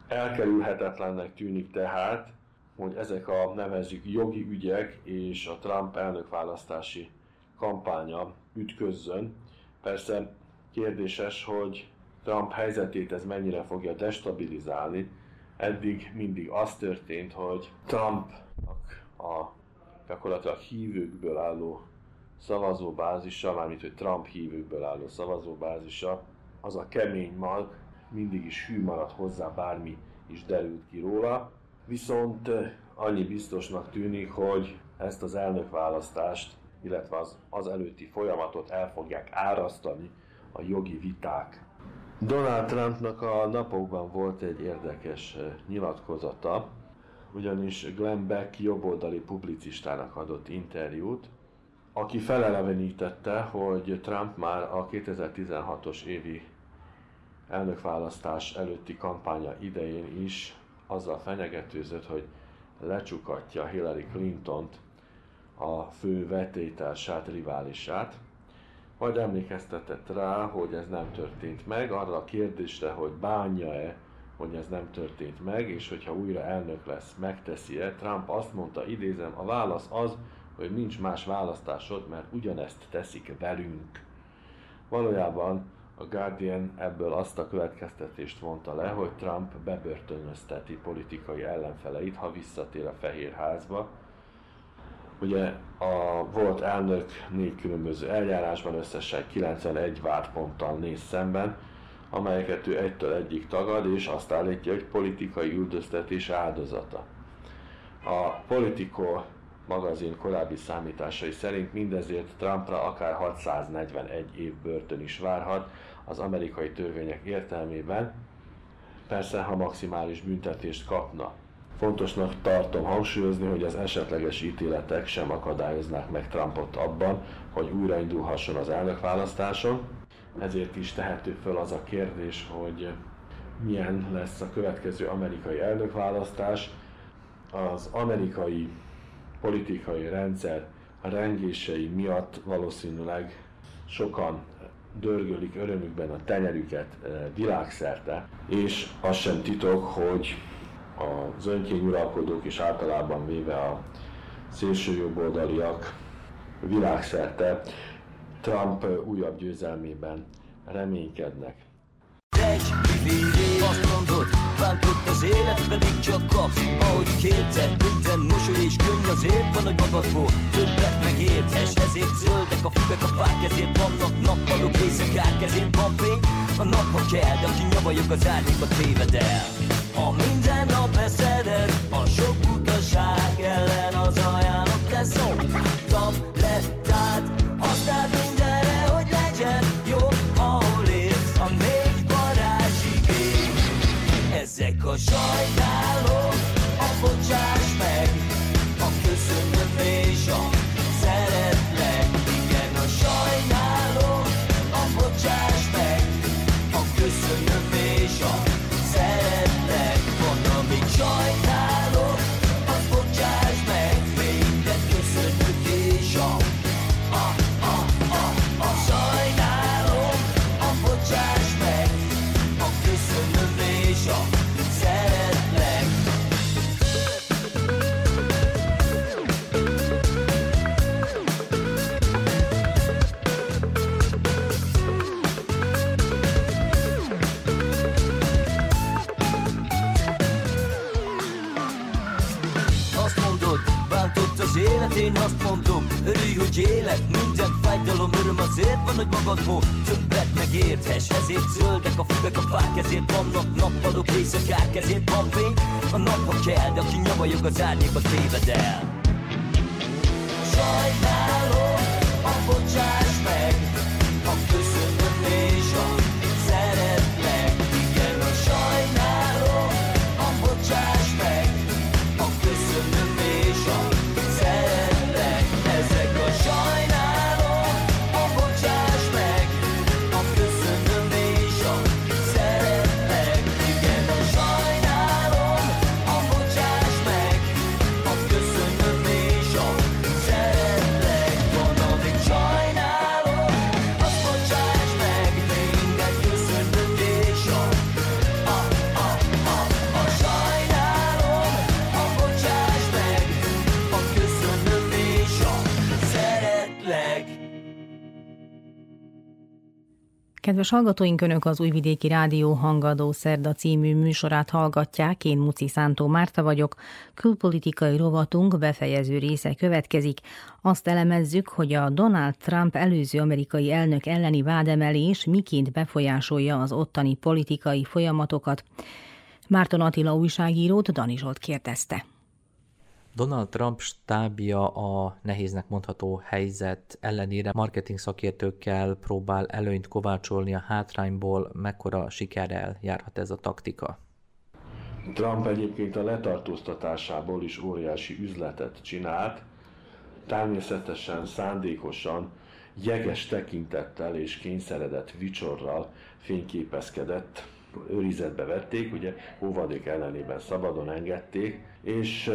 Elkerülhetetlennek tűnik tehát, hogy ezek a nevezzük jogi ügyek és a Trump elnökválasztási kampánya ütközzön. Persze kérdéses, hogy Trump helyzetét ez mennyire fogja destabilizálni. Eddig mindig az történt, hogy Trumpnak a gyakorlatilag hívőkből álló szavazóbázisa, mármint hogy Trump hívőkből álló szavazóbázisa, az a kemény mag mindig is hű maradt hozzá, bármi is derült ki róla. Viszont eh, annyi biztosnak tűnik, hogy ezt az elnökválasztást, illetve az, az előtti folyamatot el fogják árasztani a jogi viták. Donald Trumpnak a napokban volt egy érdekes eh, nyilatkozata, ugyanis Glenn Beck jobboldali publicistának adott interjút, aki felelevenítette, hogy Trump már a 2016-os évi elnökválasztás előtti kampánya idején is azzal fenyegetőzött, hogy lecsukatja Hillary Clintont, a fő vetétársát, riválisát. Majd emlékeztetett rá, hogy ez nem történt meg, arra a kérdésre, hogy bánja-e, hogy ez nem történt meg, és hogyha újra elnök lesz, megteszi-e. Trump azt mondta, idézem, a válasz az, hogy nincs más választásod, mert ugyanezt teszik velünk. Valójában a Guardian ebből azt a következtetést vonta le, hogy Trump bebörtönözteti politikai ellenfeleit, ha visszatér a Fehér Házba. Ugye a volt elnök négy különböző eljárásban összesen 91 vádponttal néz szemben, amelyeket ő egytől egyik tagad, és azt állítja, hogy politikai üldöztetés áldozata. A Politico magazin korábbi számításai szerint mindezért Trumpra akár 641 év börtön is várhat az amerikai törvények értelmében, persze ha maximális büntetést kapna. Fontosnak tartom hangsúlyozni, hogy az esetleges ítéletek sem akadályoznák meg Trumpot abban, hogy újraindulhasson az elnökválasztáson, ezért is tehető föl az a kérdés, hogy milyen lesz a következő amerikai elnökválasztás. Az amerikai politikai rendszer rengései miatt valószínűleg sokan dörgölik örömükben a tenyerüket eh, világszerte, és az sem titok, hogy az önkényuralkodók és általában véve a szélső jobboldaliak világszerte Trump újabb győzelmében reménykednek. Egy végén azt mondod, bántott pedig csak kapsz. Ahogy kétszer, minden mosoly és könny azért van, hogy magadból Többet megérthes, ezért zöldek a füvek, a fák Ezért vannak nappalok, éjszakák, ezért van fény. A nap, ha az árnyékba téved Ha minden nap eszeded, a sok utaság ellen az ajánlott lesz. Tablettát, Ezek a élet, minden fájdalom, öröm azért van, hogy magadból többet megérthess Ezért zöldek a füvek, a fák, ezért vannak nappalok, éjszakák Ezért van fény, a nap, ha kell, de aki nyavajog az árnyékba téved el Sajnálom, a bocsáss Kedves hallgatóink, Önök az Újvidéki Rádió Hangadó Szerda című műsorát hallgatják, én Muci Szántó Márta vagyok. Külpolitikai rovatunk befejező része következik. Azt elemezzük, hogy a Donald Trump előző amerikai elnök elleni vádemelés miként befolyásolja az ottani politikai folyamatokat. Márton Attila újságírót Dani Zsolt kérdezte. Donald Trump stábja a nehéznek mondható helyzet ellenére marketing szakértőkkel próbál előnyt kovácsolni a hátrányból, mekkora sikerrel járhat ez a taktika? Trump egyébként a letartóztatásából is óriási üzletet csinált, természetesen szándékosan, jeges tekintettel és kényszeredett vicsorral fényképezkedett, őrizetbe vették, ugye óvadék ellenében szabadon engedték, és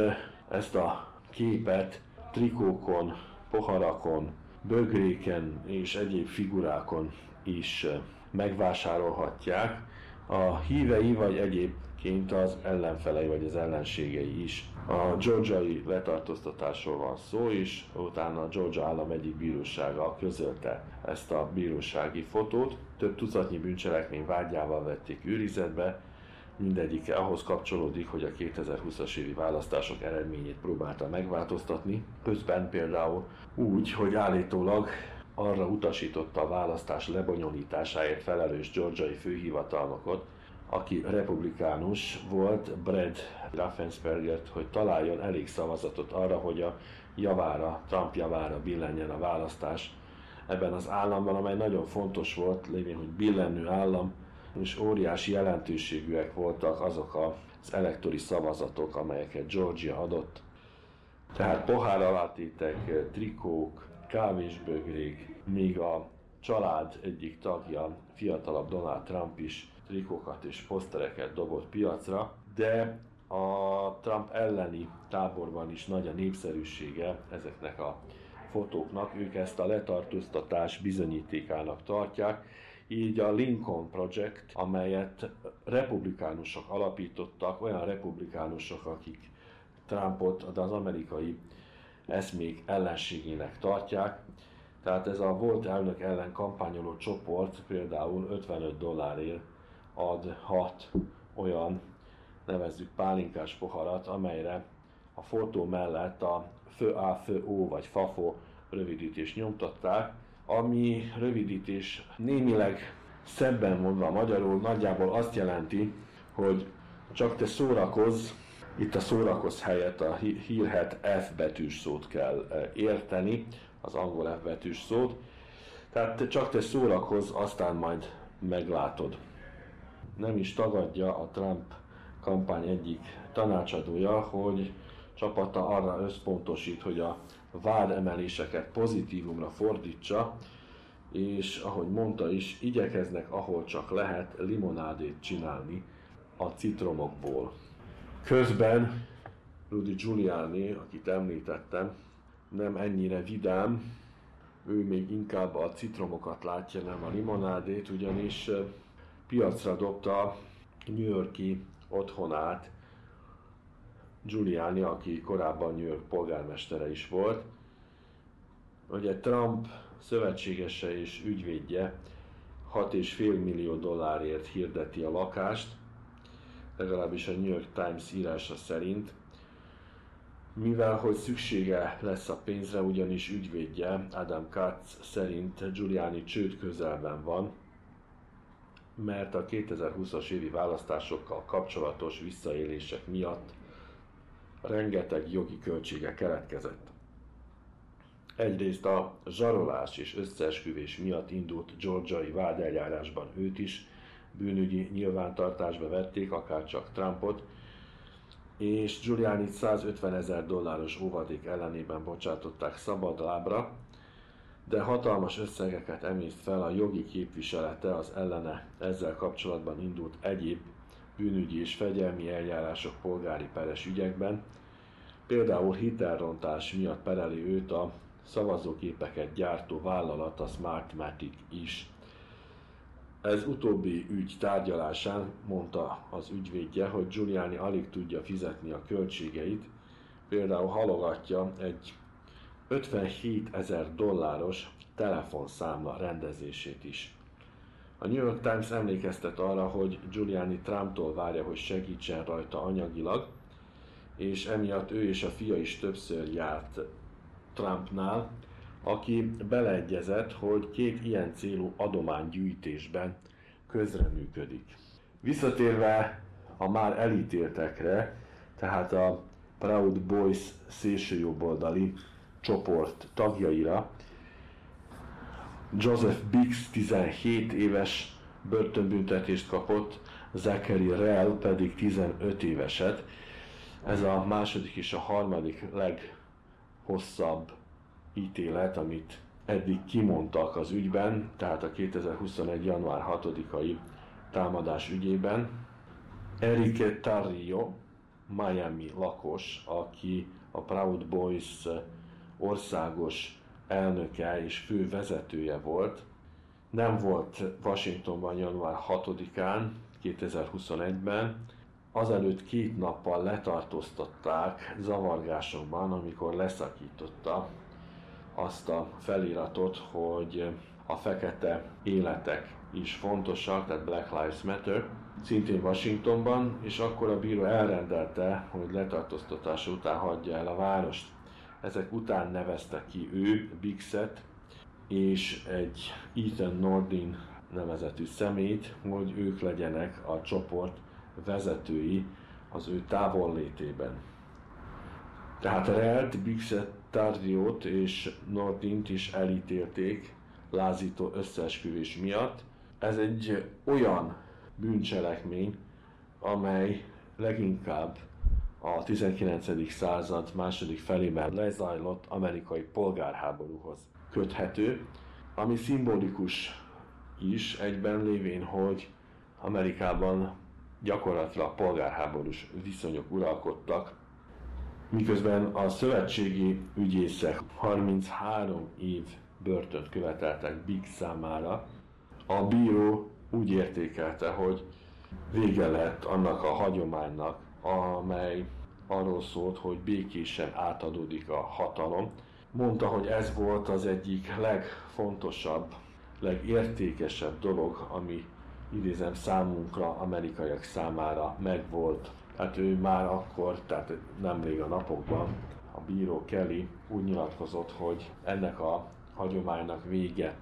ezt a képet trikókon, poharakon, bögréken és egyéb figurákon is megvásárolhatják. A hívei vagy egyébként az ellenfelei vagy az ellenségei is. A georgiai letartóztatásról van szó, és utána a Georgia állam egyik bírósága közölte ezt a bírósági fotót. Több tucatnyi bűncselekmény vágyával vették őrizetbe, mindegyike ahhoz kapcsolódik, hogy a 2020-as évi választások eredményét próbálta megváltoztatni. Közben például úgy, hogy állítólag arra utasította a választás lebonyolításáért felelős georgiai főhivatalnokot, aki republikánus volt, Brad Raffenspergert, hogy találjon elég szavazatot arra, hogy a javára, Trump javára billenjen a választás ebben az államban, amely nagyon fontos volt, lévén, hogy billenő állam, és óriási jelentőségűek voltak azok az elektori szavazatok, amelyeket Georgia adott. Tehát pohár alátétek, trikók, kávésbögrék, míg a család egyik tagja, fiatalabb Donald Trump is trikókat és posztereket dobott piacra, de a Trump elleni táborban is nagy a népszerűsége ezeknek a fotóknak. Ők ezt a letartóztatás bizonyítékának tartják, így a Lincoln Project, amelyet republikánusok alapítottak, olyan republikánusok, akik Trumpot de az amerikai eszmék ellenségének tartják. Tehát ez a volt elnök ellen kampányoló csoport például 55 dollárért ad hat olyan, nevezzük pálinkás poharat, amelyre a fotó mellett a fő A, fő O vagy FAFO rövidítést nyomtatták, ami rövidítés némileg szebben mondva magyarul nagyjából azt jelenti, hogy csak te szórakozz, itt a szórakoz helyett a hírhet F betűs szót kell érteni, az angol F betűs szót, tehát csak te szórakozz, aztán majd meglátod. Nem is tagadja a Trump kampány egyik tanácsadója, hogy csapata arra összpontosít, hogy a vádemeléseket pozitívumra fordítsa, és ahogy mondta is, igyekeznek ahol csak lehet limonádét csinálni a citromokból. Közben Rudy Giuliani, akit említettem, nem ennyire vidám, ő még inkább a citromokat látja, nem a limonádét, ugyanis piacra dobta New Yorki otthonát, Giuliani, aki korábban New York polgármestere is volt. Ugye Trump szövetségese és ügyvédje 6,5 millió dollárért hirdeti a lakást, legalábbis a New York Times írása szerint, mivel hogy szüksége lesz a pénzre, ugyanis ügyvédje Adam Katz szerint Giuliani csőd közelben van, mert a 2020-as évi választásokkal kapcsolatos visszaélések miatt rengeteg jogi költsége keletkezett. Egyrészt a zsarolás és összeesküvés miatt indult georgiai vádeljárásban őt is bűnügyi nyilvántartásba vették, akár csak Trumpot, és Giuliani 150 ezer dolláros óvadék ellenében bocsátották szabadlábra, de hatalmas összegeket emészt fel a jogi képviselete az ellene ezzel kapcsolatban indult egyéb bűnügyi és fegyelmi eljárások polgári peres ügyekben, például hitelrontás miatt pereli őt a szavazóképeket gyártó vállalat, a Smartmatic is. Ez utóbbi ügy tárgyalásán mondta az ügyvédje, hogy Giuliani alig tudja fizetni a költségeit, például halogatja egy 57 ezer dolláros telefonszámla rendezését is. A New York Times emlékeztet arra, hogy Giuliani Trumptól várja, hogy segítsen rajta anyagilag, és emiatt ő és a fia is többször járt Trumpnál, aki beleegyezett, hogy két ilyen célú adománygyűjtésben közreműködik. Visszatérve a már elítéltekre, tehát a Proud Boys szélsőjobboldali csoport tagjaira, Joseph Biggs 17 éves börtönbüntetést kapott, Zachary Rell pedig 15 éveset. Ez a második és a harmadik leghosszabb ítélet, amit eddig kimondtak az ügyben, tehát a 2021. január 6-ai támadás ügyében. Enrique Tarrio, Miami lakos, aki a Proud Boys országos elnöke és fő vezetője volt, nem volt Washingtonban január 6-án, 2021-ben, azelőtt két nappal letartóztatták zavargásokban, amikor leszakította azt a feliratot, hogy a fekete életek is fontosak, tehát Black Lives Matter, szintén Washingtonban, és akkor a bíró elrendelte, hogy letartóztatása után hagyja el a várost. Ezek után nevezte ki ő, Bigset, és egy Ethan Nordin nevezetű szemét, hogy ők legyenek a csoport vezetői az ő távollétében. Tehát Relt, Bigset, Tardiót és Nordint is elítélték lázító összeesküvés miatt. Ez egy olyan bűncselekmény, amely leginkább a 19. század második felében lezajlott amerikai polgárháborúhoz köthető, ami szimbolikus is egyben lévén, hogy Amerikában gyakorlatilag polgárháborús viszonyok uralkodtak, miközben a szövetségi ügyészek 33 év börtönt követeltek Big számára, a bíró úgy értékelte, hogy vége lett annak a hagyománynak, amely arról szólt, hogy békésen átadódik a hatalom. Mondta, hogy ez volt az egyik legfontosabb, legértékesebb dolog, ami idézem számunkra, amerikaiak számára megvolt. Hát ő már akkor, tehát nemrég a napokban, a bíró Kelly úgy nyilatkozott, hogy ennek a hagyománynak vége.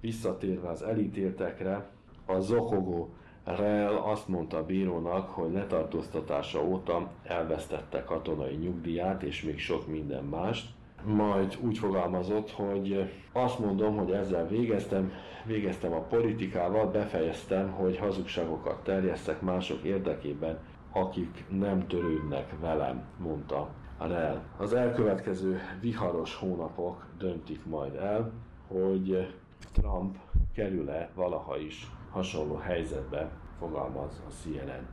Visszatérve az elítéltekre, a Zokogó Rel azt mondta a bírónak, hogy letartóztatása óta elvesztette katonai nyugdíját és még sok minden mást. Majd úgy fogalmazott, hogy azt mondom, hogy ezzel végeztem, végeztem a politikával, befejeztem, hogy hazugságokat terjesztek mások érdekében, akik nem törődnek velem, mondta Rel. Az elkövetkező viharos hónapok döntik majd el, hogy Trump kerül-e valaha is hasonló helyzetbe, fogalmaz a CNN.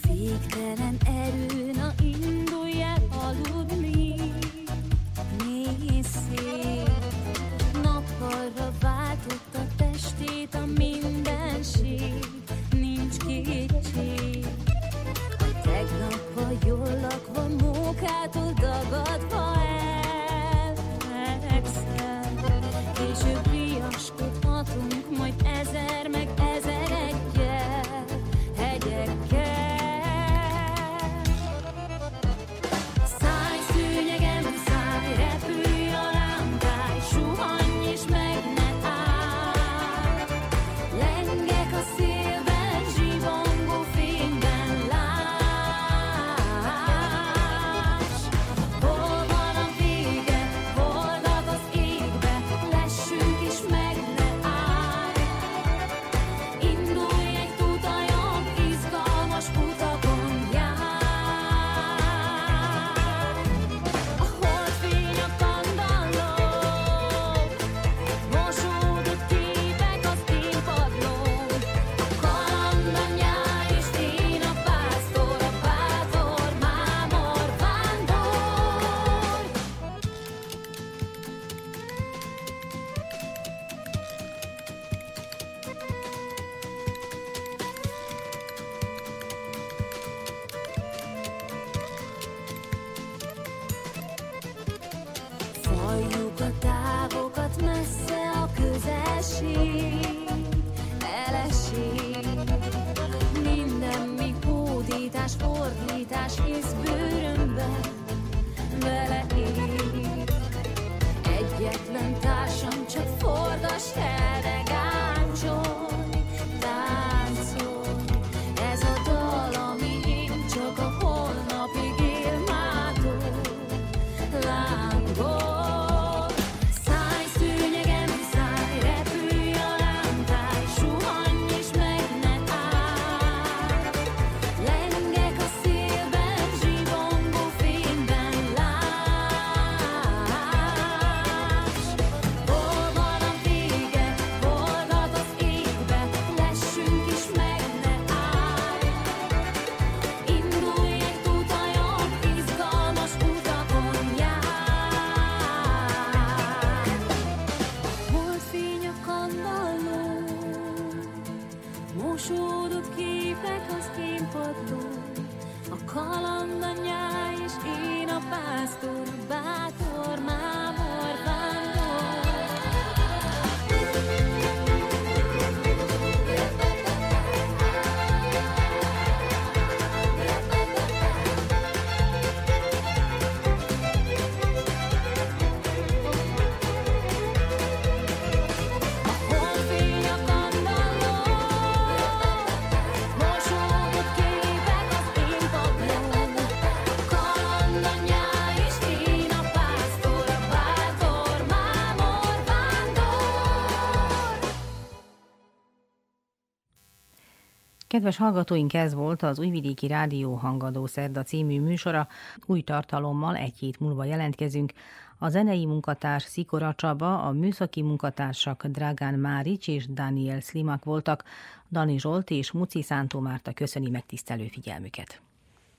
Féktelen erő, na indulj el aludni Kedves hallgatóink, ez volt az Újvidéki Rádió Hangadó Szerda című műsora. Új tartalommal egy hét múlva jelentkezünk. A zenei munkatárs Szikora Csaba, a műszaki munkatársak Dragán Márics és Daniel Slimak voltak. Dani Zsolt és Muci Szántó Márta köszöni megtisztelő figyelmüket.